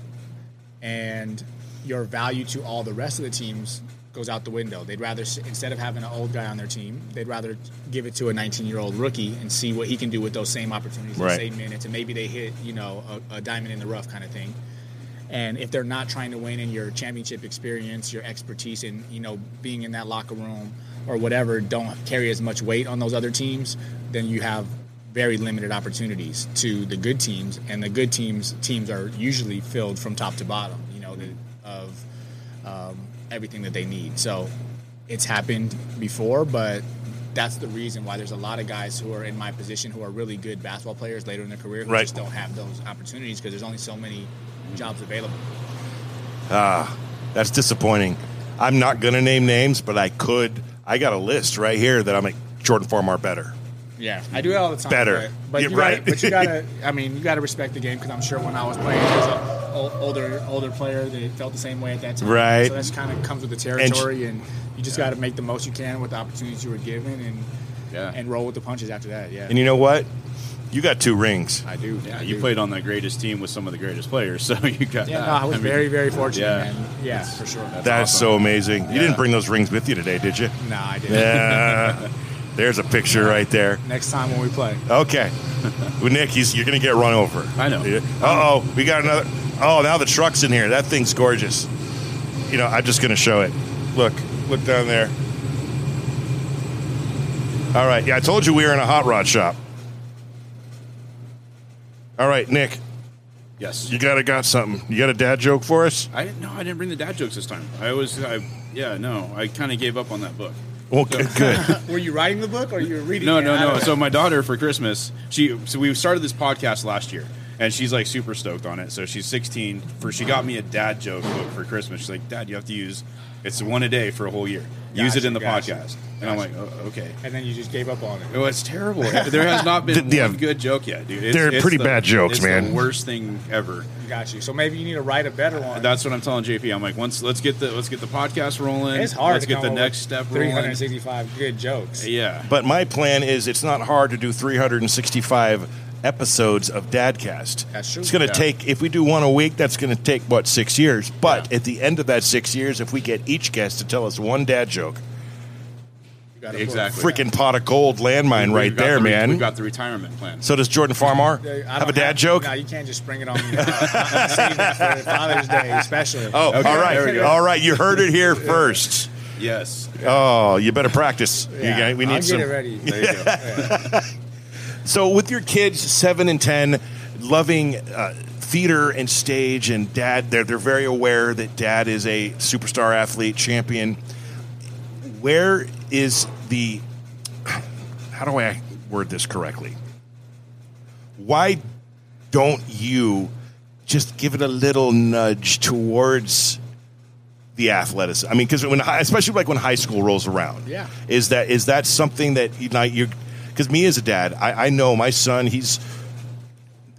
and your value to all the rest of the teams goes out the window. They'd rather instead of having an old guy on their team, they'd rather give it to a 19-year-old rookie and see what he can do with those same opportunities, Right. same minutes, and maybe they hit, you know, a, a diamond in the rough kind of thing. And if they're not trying to win in your championship experience, your expertise in you know being in that locker room or whatever don't carry as much weight on those other teams, then you have very limited opportunities to the good teams. And the good teams teams are usually filled from top to bottom. You know, the, of um, everything that they need. So it's happened before, but that's the reason why there's a lot of guys who are in my position who are really good basketball players later in their career who Right. just don't have those opportunities because there's only so many jobs available. Ah, that's disappointing. I'm not going to name names, but I could. I got a list right here that I'm like Jordan Farmar better. Yeah, I do it all the time. Better. but, but you right. Gotta, but you gotta. I mean, you gotta respect the game because I'm sure when I was playing as an older older player, they felt the same way at that time. Right. So that's kind of comes with the territory, and, you just got to make the most you can with the opportunities you were given, and Yeah. and roll with the punches after that. Yeah. And you know what? You got two rings. I do. Yeah, I you do. played on the greatest team with some of the greatest players, so you got Yeah, that. no, I was mean, very very fortunate. yeah. man. yeah, for sure. That's That's awesome. so amazing. You Yeah. didn't bring those rings with you today, did you? No, I didn't. Yeah. There's a picture right there. Next time when we play. Okay. Well, Nick, he's, you're going to get run over. I know. Uh oh, we got another. Oh, now the truck's in here. That thing's gorgeous. You know, I'm just going to show it. Look, look down there. All right. Yeah, I told you we were in a hot rod shop. All right, Nick, Yes. you got to got something. You got a dad joke for us? I didn't. No, I didn't bring the dad jokes this time. I was. I, yeah. No. I kind of gave up on that book. Well, good. good. Were you writing the book or you were reading No, it? no, I no. So my daughter for Christmas, she so we started this podcast last year, and she's like super stoked on it. So she's 16. For she got me a dad joke book for Christmas. She's like, Dad, you have to use. It's one a day for a whole year. use it in the gotcha, podcast. And I'm like, oh, okay. and then you just gave up on it. Oh, it's terrible. There has not been Yeah. one good joke yet, dude. It's, They're it's pretty the- bad jokes, it's man. The worst thing ever. Got you. So maybe you need to write a better one. That's what I'm telling JP. I'm like, once let's get the let's get the podcast rolling. it's hard Let's to get come the next with step rolling. 365 good jokes. Yeah. But my plan is it's not hard to do 365 episodes of Dadcast. That's true. It's going to Yeah. take, if we do one a week, that's going to take, what, six years? But Yeah. at the end of that six years, if we get each guest to tell us one dad joke, You got a book. Exactly. freaking pot of gold landmine We've right there, the man. We've got the retirement plan. so does Jordan Farmar I have a dad joke? No, you can't just spring it on me. Uh, for Father's Day, especially. Oh, Okay, all right. there we go. All right. You heard it here first. Yes. Oh, you better practice. Yeah, guys- we need I'll some. get it ready. There you go. So, with your kids, seven and ten, loving uh, theater and stage, and dad, they're they're very aware that dad is a superstar athlete, champion. Where is the? How do I word this correctly? Why don't you just give it a little nudge towards the athleticism? I mean, because when, especially like when high school rolls around, Yeah. is that is that something that you know you? Because me as a dad, I, I know my son. He's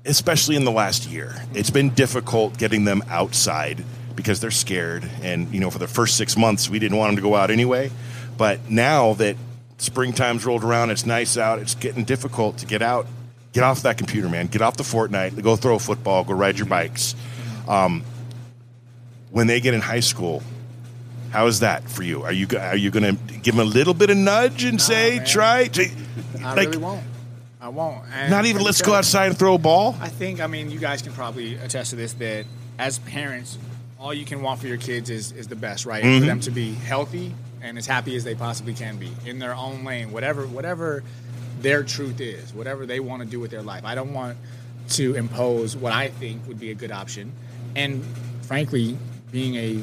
especially in the last year, it's been difficult getting them outside because they're scared. And you know, for the first six months, we didn't want them to go out anyway. But now that springtime's rolled around, it's nice out. It's getting difficult to get out. Get off that computer, man. Get off the Fortnite. Go throw a football. Go ride your bikes. Um, when they get in high school, how is that for you? Are you are you going to give them a little bit of nudge and say man. try? I like really won't. I won't. And not even let's go outside and throw a ball. I think, I mean, you guys can probably attest to this that as parents, all you can want for your kids is, is the best, right? Mm-hmm. For them to be healthy and as happy as they possibly can be in their own lane, whatever whatever their truth is, whatever they want to do with their life. I don't want to impose what I think would be a good option. And frankly, being a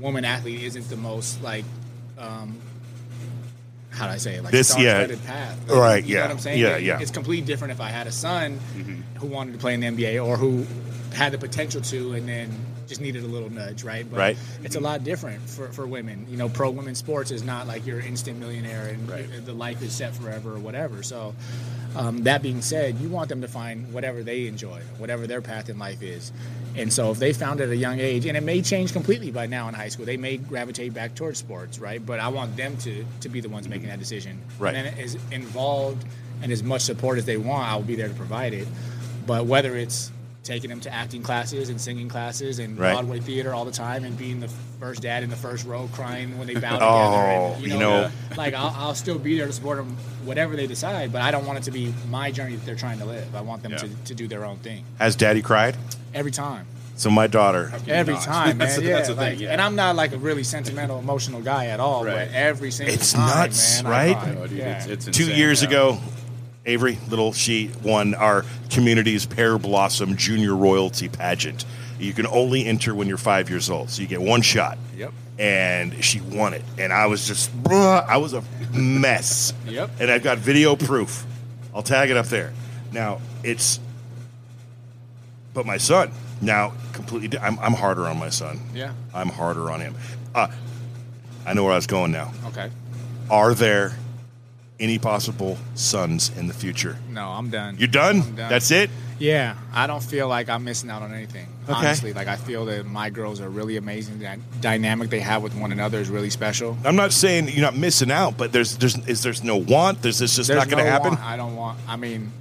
woman athlete isn't the most like um, how do I say it? Like This- yeah. path. Like, Right, You know yeah. what I'm saying? Yeah, yeah. It's completely different if I had a son Mm-hmm. who wanted to play in the NBA or who had the potential to and then just needed a little nudge, right? But Right. it's a lot different for, for women. You know, pro women sports is not like you're instant millionaire and Right. the life is set forever or whatever. So, um, that being said, you want them to find whatever they enjoy, whatever their path in life is. And so, if they found it at a young age, and it may change completely by now in high school, they may gravitate back towards sports, right? But I want them to to be the ones making that decision. Right. And then as involved and as much support as they want, I will be there to provide it. But whether it's taking them to acting classes and singing classes and Right. Broadway theater all the time and being the first dad in the first row crying when they bow together. Oh, and, you know- like I'll, I'll still be there to support them, whatever they decide. But I don't want it to be my journey that they're trying to live. I want them Yeah. to, to do their own thing Has Daddy cried? Every time, So my daughter, every not? time, man. That's the- yeah, that's the like, thing, yeah. And I'm not like a really sentimental, emotional guy at all. Right. But every single time. It's time, nuts, man, I right? cry. Oh, dude, Yeah. it's, it's two insane, years yeah. ago, Avery Little she won our community's Pear Blossom Junior Royalty Pageant. You can only enter when you're five years old, so you get one shot. Yep. And she won it, and I was just, bruh, I was a mess. Yep. And I've got video proof. I'll tag it up there. Now it's, but my son now completely. I'm, I'm harder on my son. Yeah. I'm harder on him. Uh, I know where I was going now. Okay. Are there any possible sons in the future? No, I'm done. You're done? I'm done. That's it? Yeah, I don't feel like I'm missing out on anything. Okay. Honestly, like I feel that my girls are really amazing. The dynamic they have with one another is really special. I'm not saying you're not missing out, but there's there's is there's no want? There's this just There's not going to no happen? want. I don't want. I mean,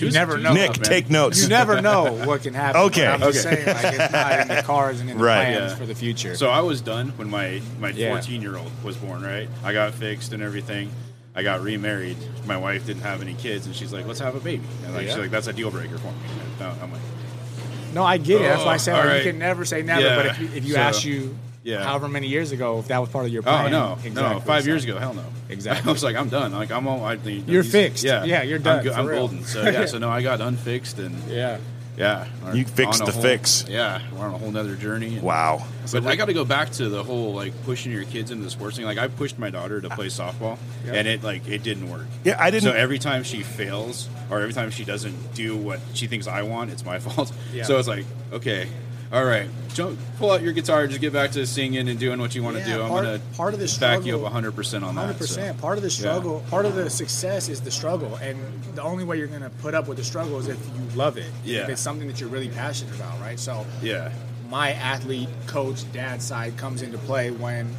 you never know. Nick, man. take notes. You never know what can happen. Okay, I'm just okay. saying, like it's not in the cards and in the Right. plans Yeah. for the future. So I was done when my my Yeah. 14 year old was born. Right, I got fixed and everything. I got remarried. My wife didn't have any kids, and she's like, "Let's have a baby." And like, Yeah. she's like, "That's a deal breaker for me." And I'm like, No, I get it. That's why I Oh, said all right. you can never say never. Yeah. But if you, if you So, asked you, yeah. however many years ago, if that was part of your "Oh plan, no, no, exactly. five So- years ago, hell no." Exactly. I was like, "I'm done." Like I'm all. I, think You're these- fixed. Yeah, Yeah, you're done, I'm, go- I'm golden. So yeah, so no, I got unfixed, and Yeah. yeah, You fixed the whole- fix. Yeah, we're on a whole nother journey. and- Wow. But I got to go back to the whole like pushing your kids into the sports thing. Like I pushed my daughter to play softball, Yeah. and it like it didn't work. Yeah, I didn't. So every time she fails, or every time she doesn't do what she thinks I want, it's my fault. Yeah. So it's like, okay, all right, jump, pull out your guitar, just get back to singing and doing what you want to Yeah, do. I'm part- gonna part of the back you struggle- up 100 percent on that. Hundred so. percent. Part of the struggle, part of the success is the struggle, and the only way you're going to put up with the struggle is if you love it. Yeah. If it's something that you're really passionate about, right? So Yeah, my athlete, coach, dad side comes into play when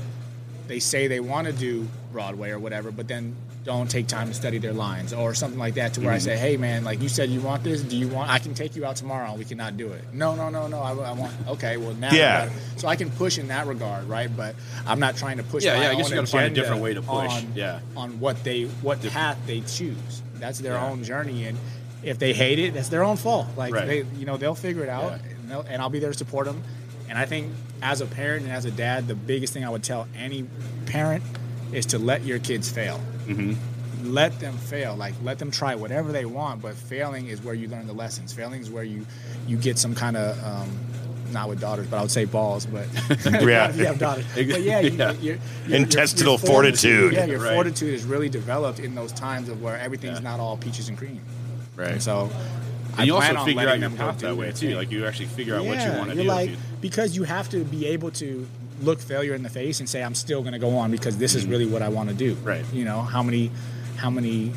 they say they want to do Broadway or whatever, but then don't take time to study their lines or something like that. To where I Mm-hmm. say, hey man, like you said you want this. Do you want? I can take you out tomorrow. and We cannot do it. No, no, no, no. I, I want. Okay, well now. Yeah. So I can push in that regard, right? But I'm not trying to push. Yeah, yeah, I guess you gotta find a different way to push. On, Yeah. On what they what path they choose. That's their Yeah. own journey, and if they hate it, that's their own fault. Like Right. they, you know, they'll figure it out, Yeah. and, they'll- and I'll be there to support them. And I think as a parent and as a dad, the biggest thing I would tell any parent is to let your kids fail. Mm-hmm. Let them fail. Like let them try whatever they want, but failing is where you learn the lessons. Failing is where you you get some kind of um, not with daughters, but I would say balls. But Yeah. you have daughters. But yeah, you, Yeah. Your, your, Intestinal your fortitude- fortitude. Yeah, your Right. fortitude is really developed in those times of where everything's Yeah. not all peaches and cream. right. And so and you I plan also on figure out your path that way too. Like you actually figure out what you want to do. like because you have to be able to look failure in the face and say I'm still going to go on because this is really what I want to do. Right. You know how many how many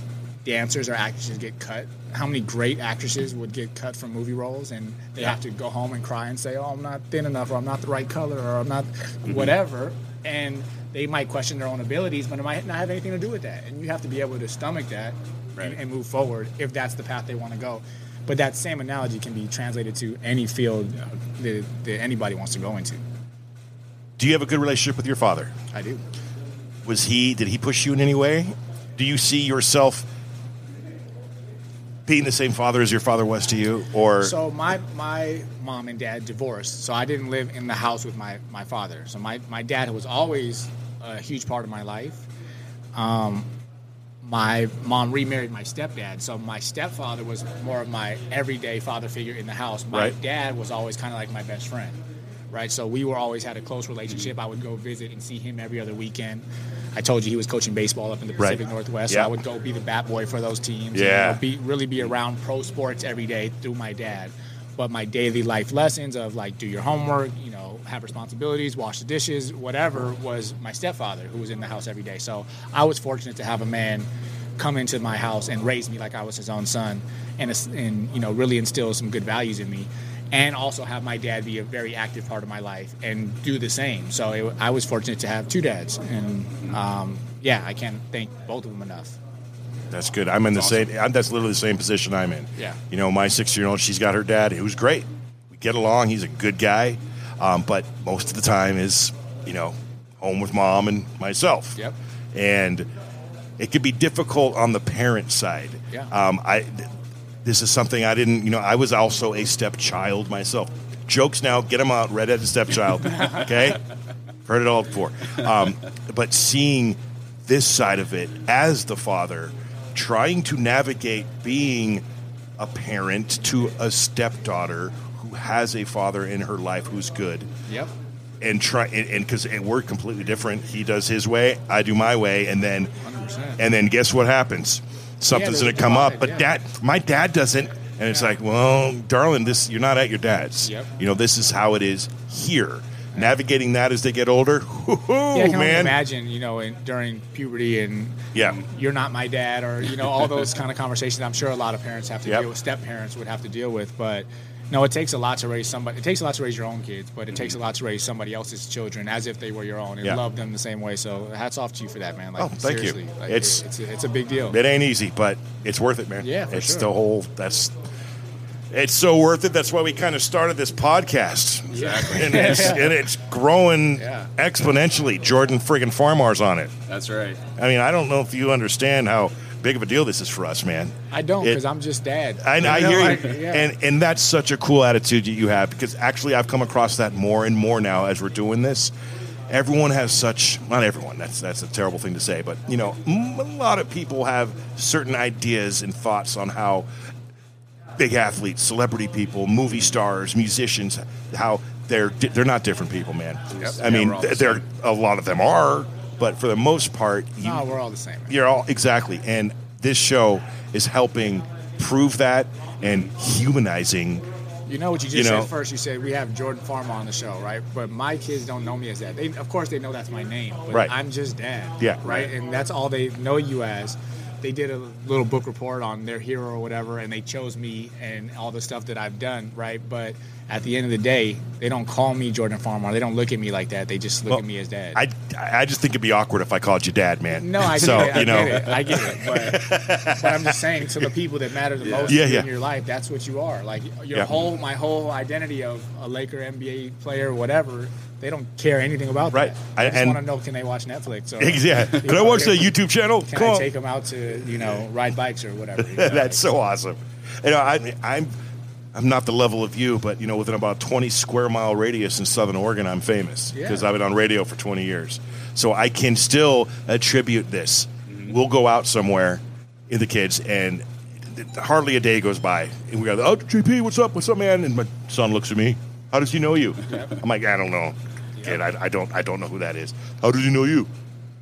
dancers or actresses get cut? How many great actresses would get cut from movie roles and they Yeah. have to go home and cry and say, "Oh, I'm not thin enough, or I'm not the right color, or I'm not Mm-hmm. whatever," and they might question their own abilities, but it might not have anything to do with that. And you have to be able to stomach that Right. and, and move forward if that's the path they want to go. But that same analogy can be translated to any field that, that anybody wants to go into. Do you have a good relationship with your father? I do. Was he? Did he push you in any way? Do you see yourself being the same father as your father was to you, or So my my mom and dad divorced, so I didn't live in the house with my my father. So my my dad was always a huge part of my life. Um, my mom remarried my stepdad, so my stepfather was more of my everyday father figure in the house. My Right. dad was always kind of like my best friend, right? So we were always had a close relationship. I would go visit and see him every other weekend. I told you he was coaching baseball up in the Right. Pacific Northwest, so Yeah. I would go be the bat boy for those teams. and, Yeah. you know, be really be around pro sports every day through my dad. But my daily life lessons of like do your homework, you know, have responsibilities, wash the dishes, whatever, was my stepfather who was in the house every day. So I was fortunate to have a man come into my house and raise me like I was his own son, and and you know really instill some good values in me, and also have my dad be a very active part of my life and do the same. So it, I was fortunate to have two dads, and um, yeah, I can't thank both of them enough. That's good. I'm in the That's same. That's literally the same position I'm in. Yeah. You know, my six year old, she's got her dad, who's great. We get along. He's a good guy, um, but most of the time is, you know, home with mom and myself. Yep. And it could be difficult on the parent side. Yeah. Um, I. th- This is something I didn't. You know, I was also a stepchild myself. Jokes now. Get them out. Redheaded stepchild. okay. Heard it all before. Um, but seeing this side of it as the father, trying to navigate being a parent to a stepdaughter who has a father in her life who's good, Yep. and try and because we're completely different. He does his way, I do my way, and then 100%. and then guess what happens? Something's going to come up, but yeah. dad, my dad doesn't, and it's like, well, darling, this you're not at your dad's. Yep. You know, this is how it is here. Navigating that as they get older, Yeah, I can man. imagine, you know, in, during puberty and Yeah. you're not my dad, or you know, all those kind of conversations. I'm sure a lot of parents have to Yep. deal with. Step parents would have to deal with, but no, it takes a lot to raise somebody. It takes a lot to raise your own kids, but it takes a lot to raise somebody else's children as if they were your own and Mm-hmm. Yeah. love them the same way. So hats off to you for that, man. Like, Oh, thank you. Like, It's- it's a, it's a big deal. It ain't easy, but it's worth it, man. Yeah, it's sure. the whole. That's It's so worth it. That's why we kind of started this podcast. Exactly. And it's, and it's growing Yeah. exponentially. Jordan friggin' Farmar's on it. That's right. I mean, I don't know if you understand how big of a deal this is for us, man. I don't because I'm just dad. I, I know, hear you, like, yeah. and and that's such a cool attitude that you have because actually I've come across that more and more now as we're doing this. Everyone has such not everyone. That's that's a terrible thing to say, but you know, a lot of people have certain ideas and thoughts on how big athletes, celebrity people, movie stars, musicians, how they're they're not different people, man. Yep. I mean, we're all the they're a lot of them are, but for the most part, you, no, we're all the same. you're all exactly, and this show is helping prove that and humanizing. You know what you just You know- said first? You said we have Jordan Farmar on the show, right? But my kids don't know me as that. They, of course, they know that's my name, but Right. I'm just dad. Yeah. Right. And that's all they know you as. They did a little book report on their hero or whatever, and they chose me and all the stuff that I've done, right? But at the end of the day, they don't call me Jordan Farmar. They don't look at me like that. They just look Well, at me as dad. I I just think it'd be awkward if I called you dad, man. No, I so get it. I you know, get it. I get it. But, but I'm just saying, to the people that matter the most Yeah, in your life, that's what you are. Like your Yeah. whole, my whole identity of a Laker NBA player, whatever. They don't care anything about Right. that. I- just want to know can they watch Netflix? Or, yeah. Can I watch can- the YouTube channel? Can Come I take them out to you know ride bikes or whatever? you know, That's so awesome. You know, I, I'm I'm not the level of you, but you know, within about 20 square mile radius in Southern Oregon, I'm famous Yeah. because I've been on radio for 20 years. So I can still attribute this. Mm-hmm. We'll go out somewhere in the kids, and hardly a day goes by, and we go, "Oh, JP, what's up? What's up, man?" And my son looks at me. How does he know you? I'm like, I don't know, kid. I, I don't I don't know who that is. How does he know you?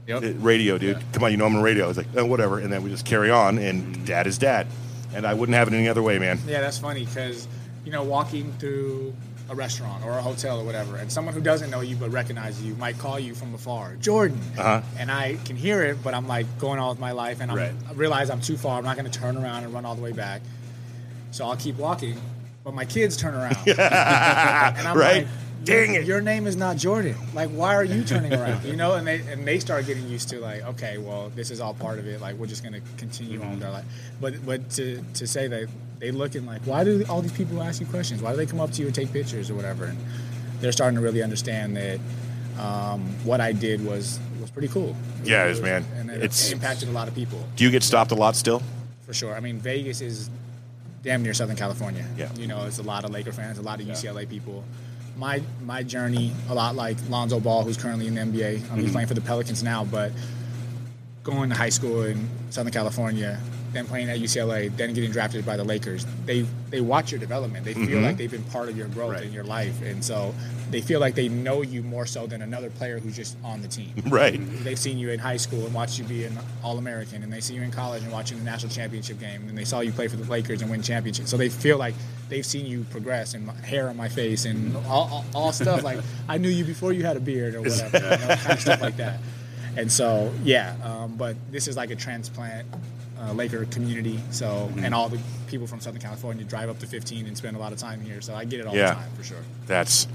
Yep. Uh, radio, dude. Come on, you know I'm on radio. It's like, oh, whatever. And then we just carry on, and dad is dad. And I wouldn't have it any other way, man. Yeah, that's funny because you know walking through a restaurant or a hotel or whatever, and someone who doesn't know you but recognizes you might call you from afar, Jordan, Uh-huh. and I can hear it, but I'm like going on with my life, and I'm, Right. I realize I'm too far. I'm not going to turn around and run all the way back, so I'll keep walking. But my kids turn around, and I'm Right? like, Dang it. Your name is not Jordan. Like, why are you turning around? You know, and they and they start getting used to like, okay, well, this is all part of it. Like, we're just gonna continue on with our life. But but to to say that they looking like, why do all these people ask you questions? Why do they come up to you and take pictures or whatever? And they're starting to really understand that um, what I did was was pretty cool. Yeah, it is, man. And it It's- impacted a lot of people Do you get stopped a lot still? for sure. I mean, Vegas is damn near Southern California. Yeah. You know, it's a lot of Laker fans, a lot of UCLA people. My my journey, a lot like Lonzo Ball, who's currently in the NBA. Mm-hmm. he's playing for the Pelicans now, but going to high school in Southern California, then playing at UCLA, then getting drafted by the Lakers. They they watch your development. They feel Mm-hmm. like they've been part of your growth Right. in your life, and so they feel like they know you more so than another player who's just on the team Right. they've seen you in high school and watched you be an All-American, and they see you in college and watching the national championship game, and they saw you play for the Lakers and win championships. So they feel like they've seen you progress, and hair on my face, and all, all, all stuff like I knew you before you had a beard or whatever, you know, kind of stuff like that. And so, yeah, um, but this is like a transplant uh, Laker community. So, and all the people from Southern California drive up to 15 and spend a lot of time here. So I get it all Yeah. the time for sure. That's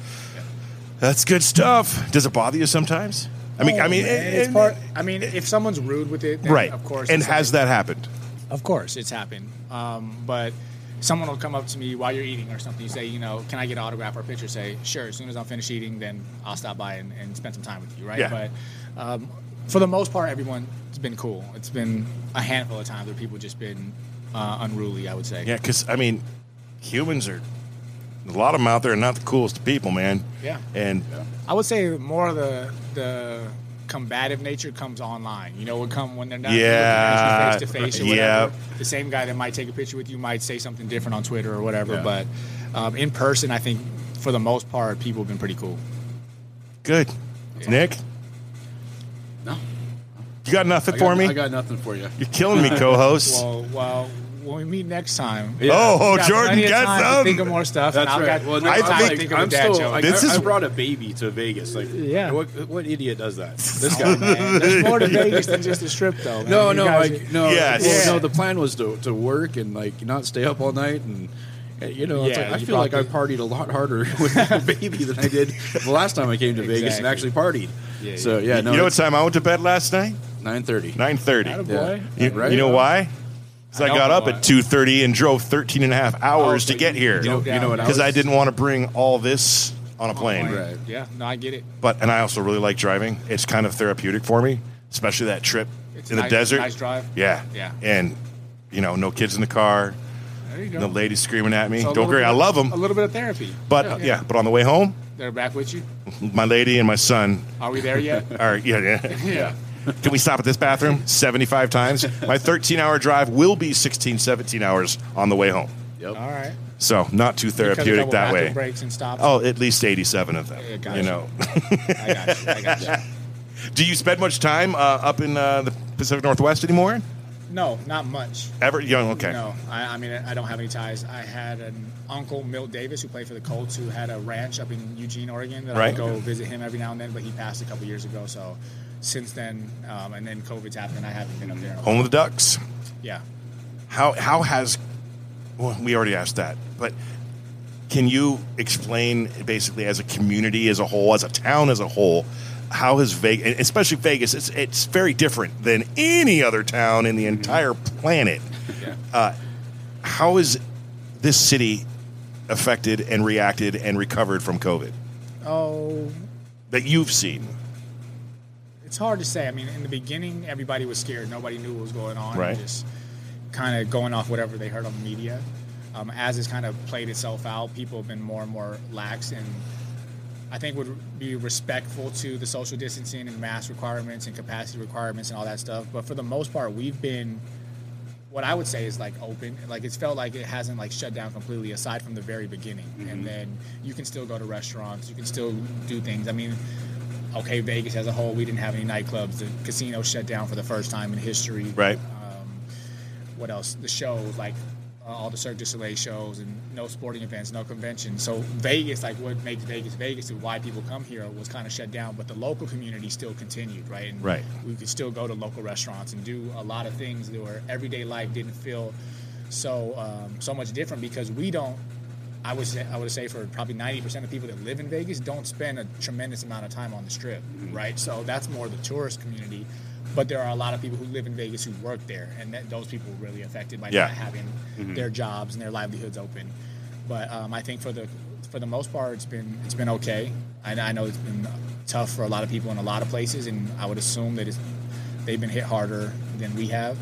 that's good stuff. Does it bother you sometimes? I mean, I Oh, mean, man, and- it's part. I mean, if someone's rude with it, then right? Of course, And has like- that happened? Of course, it's happened. Um, but someone will come up to me while you're eating or something. You say, you know, can I get an autograph or a picture? Say, sure. As soon as I'm finished eating, then I'll stop by and, and spend some time with you, right? Yeah. But um, for the most part, everyone's been cool. It's been a handful of times where people just been uh, unruly. I would say. Yeah, because I mean, humans are a lot of them out there are not the coolest people, man. Yeah. And I would say more of the the combative nature comes online. You know, would come when they're not Yeah. looking at you face to face or Yeah. whatever. The same guy that might take a picture with you might say something different on Twitter or whatever. Yeah. But um, in person, I think for the most part, people have been pretty cool. good, Yeah. Nick. No. You got nothing I for got, me? I got nothing for you. You're killing me, co-host. Well, well, when we meet next time. Yeah. Oh, we got Jordan plenty of got some. think of more stuff. That's and I've right. got Well, plenty no, of I time to think- think of I'm a dad still. joke. Like, This I, is- I brought a baby to Vegas. Like, Yeah. What, what idiot does that? This Oh, guy. man, there's more to Vegas than just a strip, though. man. No, You no, guys- like no. Yes. well, Yeah. no. The plan was to, to work and like not stay up all night and. uh, You know, it's Yeah, like, I feel like I brought partied a lot harder with my baby than I did the last time I came to Vegas and actually Exactly. partied. Yeah, so yeah. yeah, no, you know what time I went to bed last night? Nine thirty. Nine thirty. Attaboy. You, Right you know why? Because I, don't got up why. at 2.30 and drove 13 and a half hours Oh, to get you- here. You know, you know what Because was I didn't want to bring all this on a plane. Right. Yeah, no, I get it. But and I also really like driving. It's kind of therapeutic for me, especially that trip It's in nice- the desert. nice drive. Yeah. Yeah. And you know, no kids in the car. There you go. No ladies screaming at me. So Don't worry, bit I love them. A little bit of therapy. But uh, yeah, but on the way home, they're back with you. my lady and my son Are we there yet? are yeah, yeah. yeah. Can we stop at this bathroom 75 times? My 13 hour drive will be 16, 17 hours on the way home. Yep. All right. So not too therapeutic that way. Breaks and stops. Oh, at least 87 of them. Yeah, gotcha. You know. I got you. I got you. Do you spend much time uh, up in uh, the Pacific Northwest anymore? No, not much. Ever? Young? Okay. No, I, I mean I don't have any ties. I had an uncle, Milt Davis, who played for the Colts, who had a ranch up in Eugene, Oregon. That I Right. would go visit him every now and then, but he passed a couple years ago. So since then, um, and then COVID's happened, I haven't been up there. in a while. Home of the Ducks. Yeah. How how has? Well, we already asked that, but can you explain basically as a community as a whole, as a town as a whole, how has Vegas, especially Vegas, it's it's very different than any other town in the entire planet. Yeah. Uh, how is this city affected and reacted and recovered from COVID Oh, that you've seen? it's hard to say. I mean, in the beginning, everybody was scared. Nobody knew what was going on. Right. Just kind of going off whatever they heard on the media. Um, as it's kind of played itself out, people have been more and more lax and I think would be respectful to the social distancing and mask requirements and capacity requirements and all that stuff. But for the most part, we've been what I would say is like open. Like it's felt like it hasn't like shut down completely aside from the very beginning. And then you can still go to restaurants, you can still do things. I mean, okay, Vegas as a whole, we didn't have any nightclubs. The casino shut down for the first time in history. Right. Um, what else? The shows, like uh, all the Cirque du Soleil shows, and no sporting events, no conventions. So Vegas, like what makes Vegas Vegas and why people come here, was kind of shut down. But the local community still continued, right? And Right. We could still go to local restaurants and do a lot of things that were everyday life didn't feel so um, so much different because we don't. I would say, I would say for probably ninety percent of people that live in Vegas don't spend a tremendous amount of time on the Strip, right? So that's more the tourist community. But there are a lot of people who live in Vegas who work there, and that, those people were really affected by Yeah. not having their jobs and their livelihoods open. But um, I think for the for the most part, it's been it's been okay. I, I know it's been tough for a lot of people in a lot of places, and I would assume that it's, they've been hit harder than we have.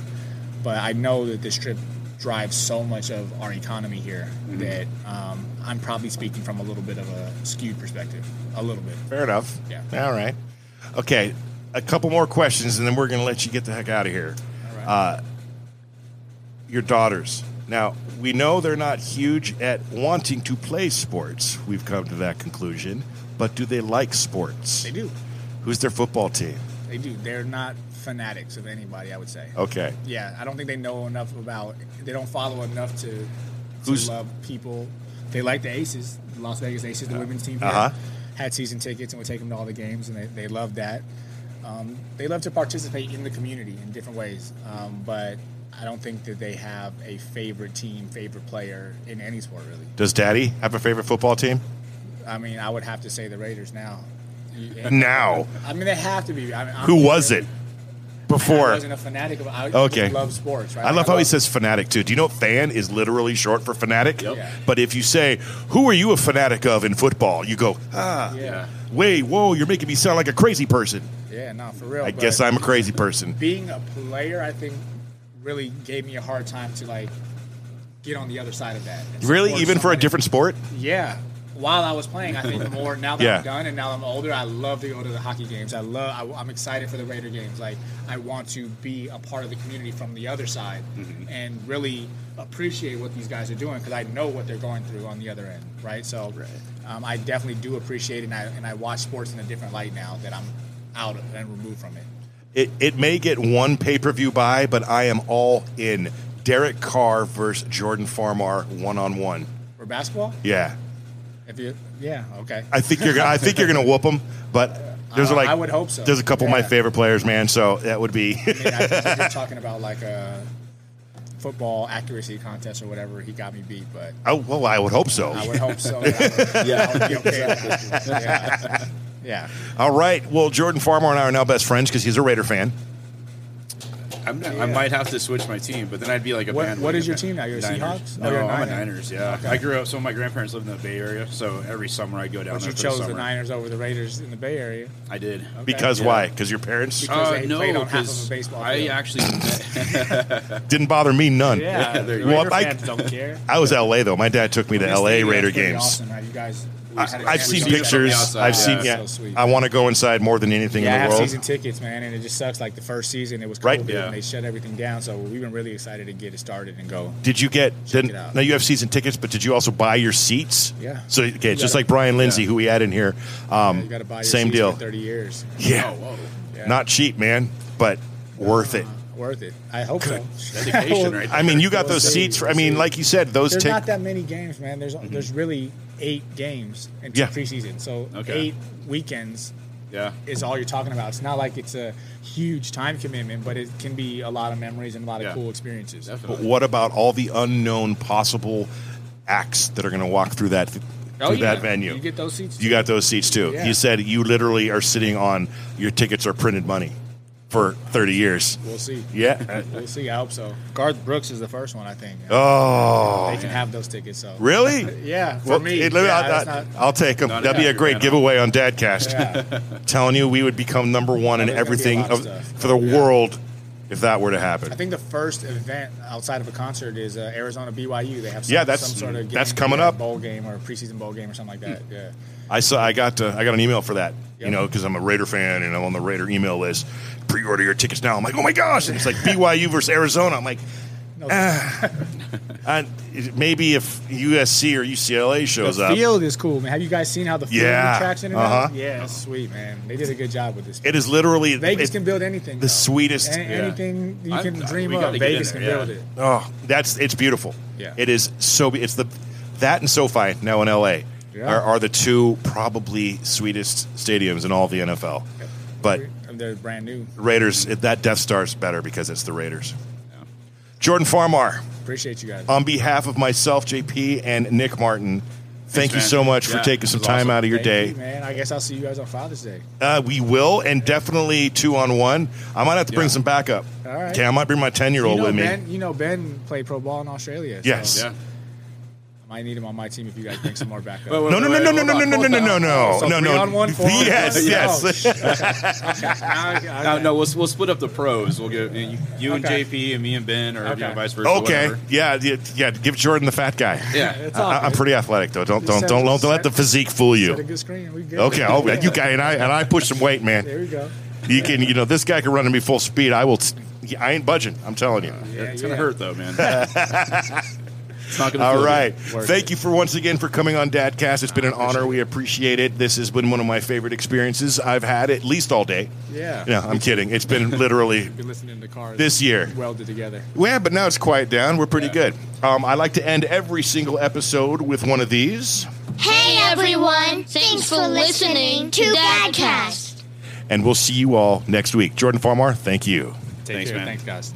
But I know that this Strip drives so much of our economy here that um, I'm probably speaking from a little bit of a skewed perspective, a little bit. Fair enough. Yeah. All right. Okay. A couple more questions, and then we're going to let you get the heck out of here. Right. Uh, your daughters. Now, we know they're not huge at wanting to play sports. We've come to that conclusion. But do they like sports? they do, Who's their football team? they do. They're not fanatics of anybody. I would say. Okay. Yeah, I don't think they know enough about. They don't follow enough to, to Who's- love people. They like the Aces, the Las Vegas Aces, the women's team. Here. Uh-huh. Had season tickets and would take them to all the games, and they, they love that. Um, they love to participate in the community in different ways, um, but I don't think that they have a favorite team, favorite player in any sport really. Does Daddy have a favorite football team? I mean, I would have to say the Raiders now. Now. I mean, they have to be. I mean, Who was it I before? wasn't a fanatic of. I Okay. love sports. Right? I love how he says fanatic too. Do you know fan is literally short for fanatic? Yep. Yeah. But if you say, "Who are you a fanatic of in football?" you go, "Ah, Yeah. Wait, whoa, you're making me sound like a crazy person." Yeah, no, for real. I guess I'm a crazy person. being a player, I think, really gave me a hard time to like get on the other side of that. Really, even for a different sport? Yeah. While I was playing, I think more now that Yeah. I'm done and now I'm older, I love to go to the hockey games. I love. I, I'm excited for the Raider games. Like I want to be a part of the community from the other side Mm-hmm. and really appreciate what these guys are doing because I know what they're going through on the other end, right? So um, I definitely do appreciate it, and I, and I watch sports in a different light now that I'm out of and removed from it. It, it may get one pay per view by, but I am all in. Derek Carr versus Jordan Farmar one on one. For basketball, Yeah, if you, yeah, okay. I think you're. gonna I think you're gonna whoop him. But there's Uh, like I would hope so. There's a couple of my Yeah. favorite players, man. So that would be. I mean, I think if you're talking about like a football accuracy contest or whatever, he got me beat, but oh well, I would hope so. I would hope so. that I would, Yeah. I would be okay with that. Yeah. yeah. All right. Well, Jordan Farmar and I are now best friends because he's a Raider fan. I'm not, I might have to switch my team, but then I'd be like a What- bandwagon what is your team now? You're a Niners. Seahawks? Oh, No, you're a I'm a Niner. Niners. Yeah, I grew up. So my grandparents lived in the Bay Area, so every summer I'd go down But there you for chose the the summer. Niners over the Raiders in the Bay Area. I did. Because Yeah. why? Because your parents Because Uh, they no, played on half of a 'cause baseball I field. actually didn't bother me none. Yeah, there you the go. Raider I- fans don't care. I was LA though. My dad took me to This LA stadium's Raider pretty games. Awesome, right? You guys. We I, had a I've seen pictures. I've yeah. seen. So Yeah, sweet. I want to go inside more than anything Yeah, in the world. season tickets, man, and it just sucks. Like the first season, it was COVID, Right. Yeah. and they shut everything down. So we've been really excited to get it started and go. Did you get? Check Then, now you have season tickets, but did you also buy your seats? Yeah. So okay, just gotta- like Brian Lindsay, yeah. who we had in here. Um, you got to buy your same seats deal. for thirty years. Yeah. Oh, whoa. Yeah. Not cheap, man, but worth it. Worth it. I hope so. Dedication right I mean, you got We'll those seats. For, I mean, like you said, those There's tickets. not that many games, man. There's there's really eight games in Yeah. preseason, so Okay. eight weekends Yeah. is all you're talking about. It's not like it's a huge time commitment, but it can be a lot of memories and a lot of Yeah. cool experiences. But what about all the unknown possible acts that are going to walk through that through Oh, yeah. that venue? You get those seats. You too? got those seats too. Yeah. You said you literally are sitting on your tickets are printed money for 30 years. We'll see. Yeah. We'll see. I hope so. Garth Brooks is the first one, I think. Oh, they can have those tickets. So really? yeah, for Well, me, it- yeah, I'll, I'll- not- I'll take them. That'd be a great giveaway on Dadcast. yeah. Telling you we would become number one in there's gonna be a everything of of, for the Yeah. world if that were to happen. I think the first event outside of a concert is uh, Arizona BYU. They have some, Yeah, that's- some sort of game, that's coming yeah, up. bowl game or preseason bowl game or something like that. Yeah. I saw. I got. Uh, I got an email for that. You know, because I'm a Raider fan and I'm on the Raider email list. Pre-order your tickets now. I'm like, oh my gosh! And it's like BYU versus Arizona. I'm like, No, uh, maybe if USC or UCLA shows the up, field is cool, man. Have you guys seen how the field Yeah. tracks in and Uh-huh. out? Yeah, it's sweet, man. They did a good job with this. it is literally Vegas it- can build anything. the though. sweetest- A- Yeah. anything you I'm- can dream we of. gotta Vegas there, can yeah. build it. Oh, that's it's beautiful. Yeah. It is so. It's the that and SoFi now in LA Yeah. are, are the two probably sweetest stadiums in all of the NFL. But they're brand new. Raiders, that Death Star's better because it's the Raiders. Jordan Farmar, Appreciate you guys. on behalf of myself, JP, and Nick Martin, thank you man. so much for taking some time awesome. out of your Thank day. you, man. I guess I'll see you guys on Father's Day. Uh, we will, and definitely two on one. I might have to bring Yeah. some backup. All right. Okay, I might bring my ten year You old know, with me. ben, you know Ben played pro ball in Australia. so Yes. Yeah. I might need him on my team if you guys bring some more backup. Wait, wait, No, no, no, wait, no, no, hold no, no, no, no, no, no, So no, no. on one, four on Yes, one? yes. No, no, we'll, we'll split up the pros. We'll get you, you and JP and me and Ben, or you know, vice versa. Okay, whatever. yeah, yeah, yeah. Give Jordan the fat guy. Yeah. It's all I, I'm pretty athletic though. Don't don't Set- don't, don't let the physique fool Set a you. good screen. We good. Okay, I'll, Yeah. you guy and I and I push some weight, man. There we go. You can, you know, this guy can run at me full speed. I will. I ain't budging. I'm telling you. Yeah, it's yeah. gonna hurt though, man. it's not gonna. All feel right. good. Worth Thank you for once again for coming on Dadcast. It's been an honor. We appreciate it. This has been one of my favorite experiences I've had at least all day. Yeah. No, I'm kidding. It's been literally Been listening to cars this year. welded together. Yeah, but now it's quiet down. We're pretty Yeah. good. Um, I like to end every single episode with one of these, Hey everyone, thanks for listening to Dadcast. and we'll see you all next week. Jordan Farmar, thank you. Take Thanks, care. man. Thanks, guys.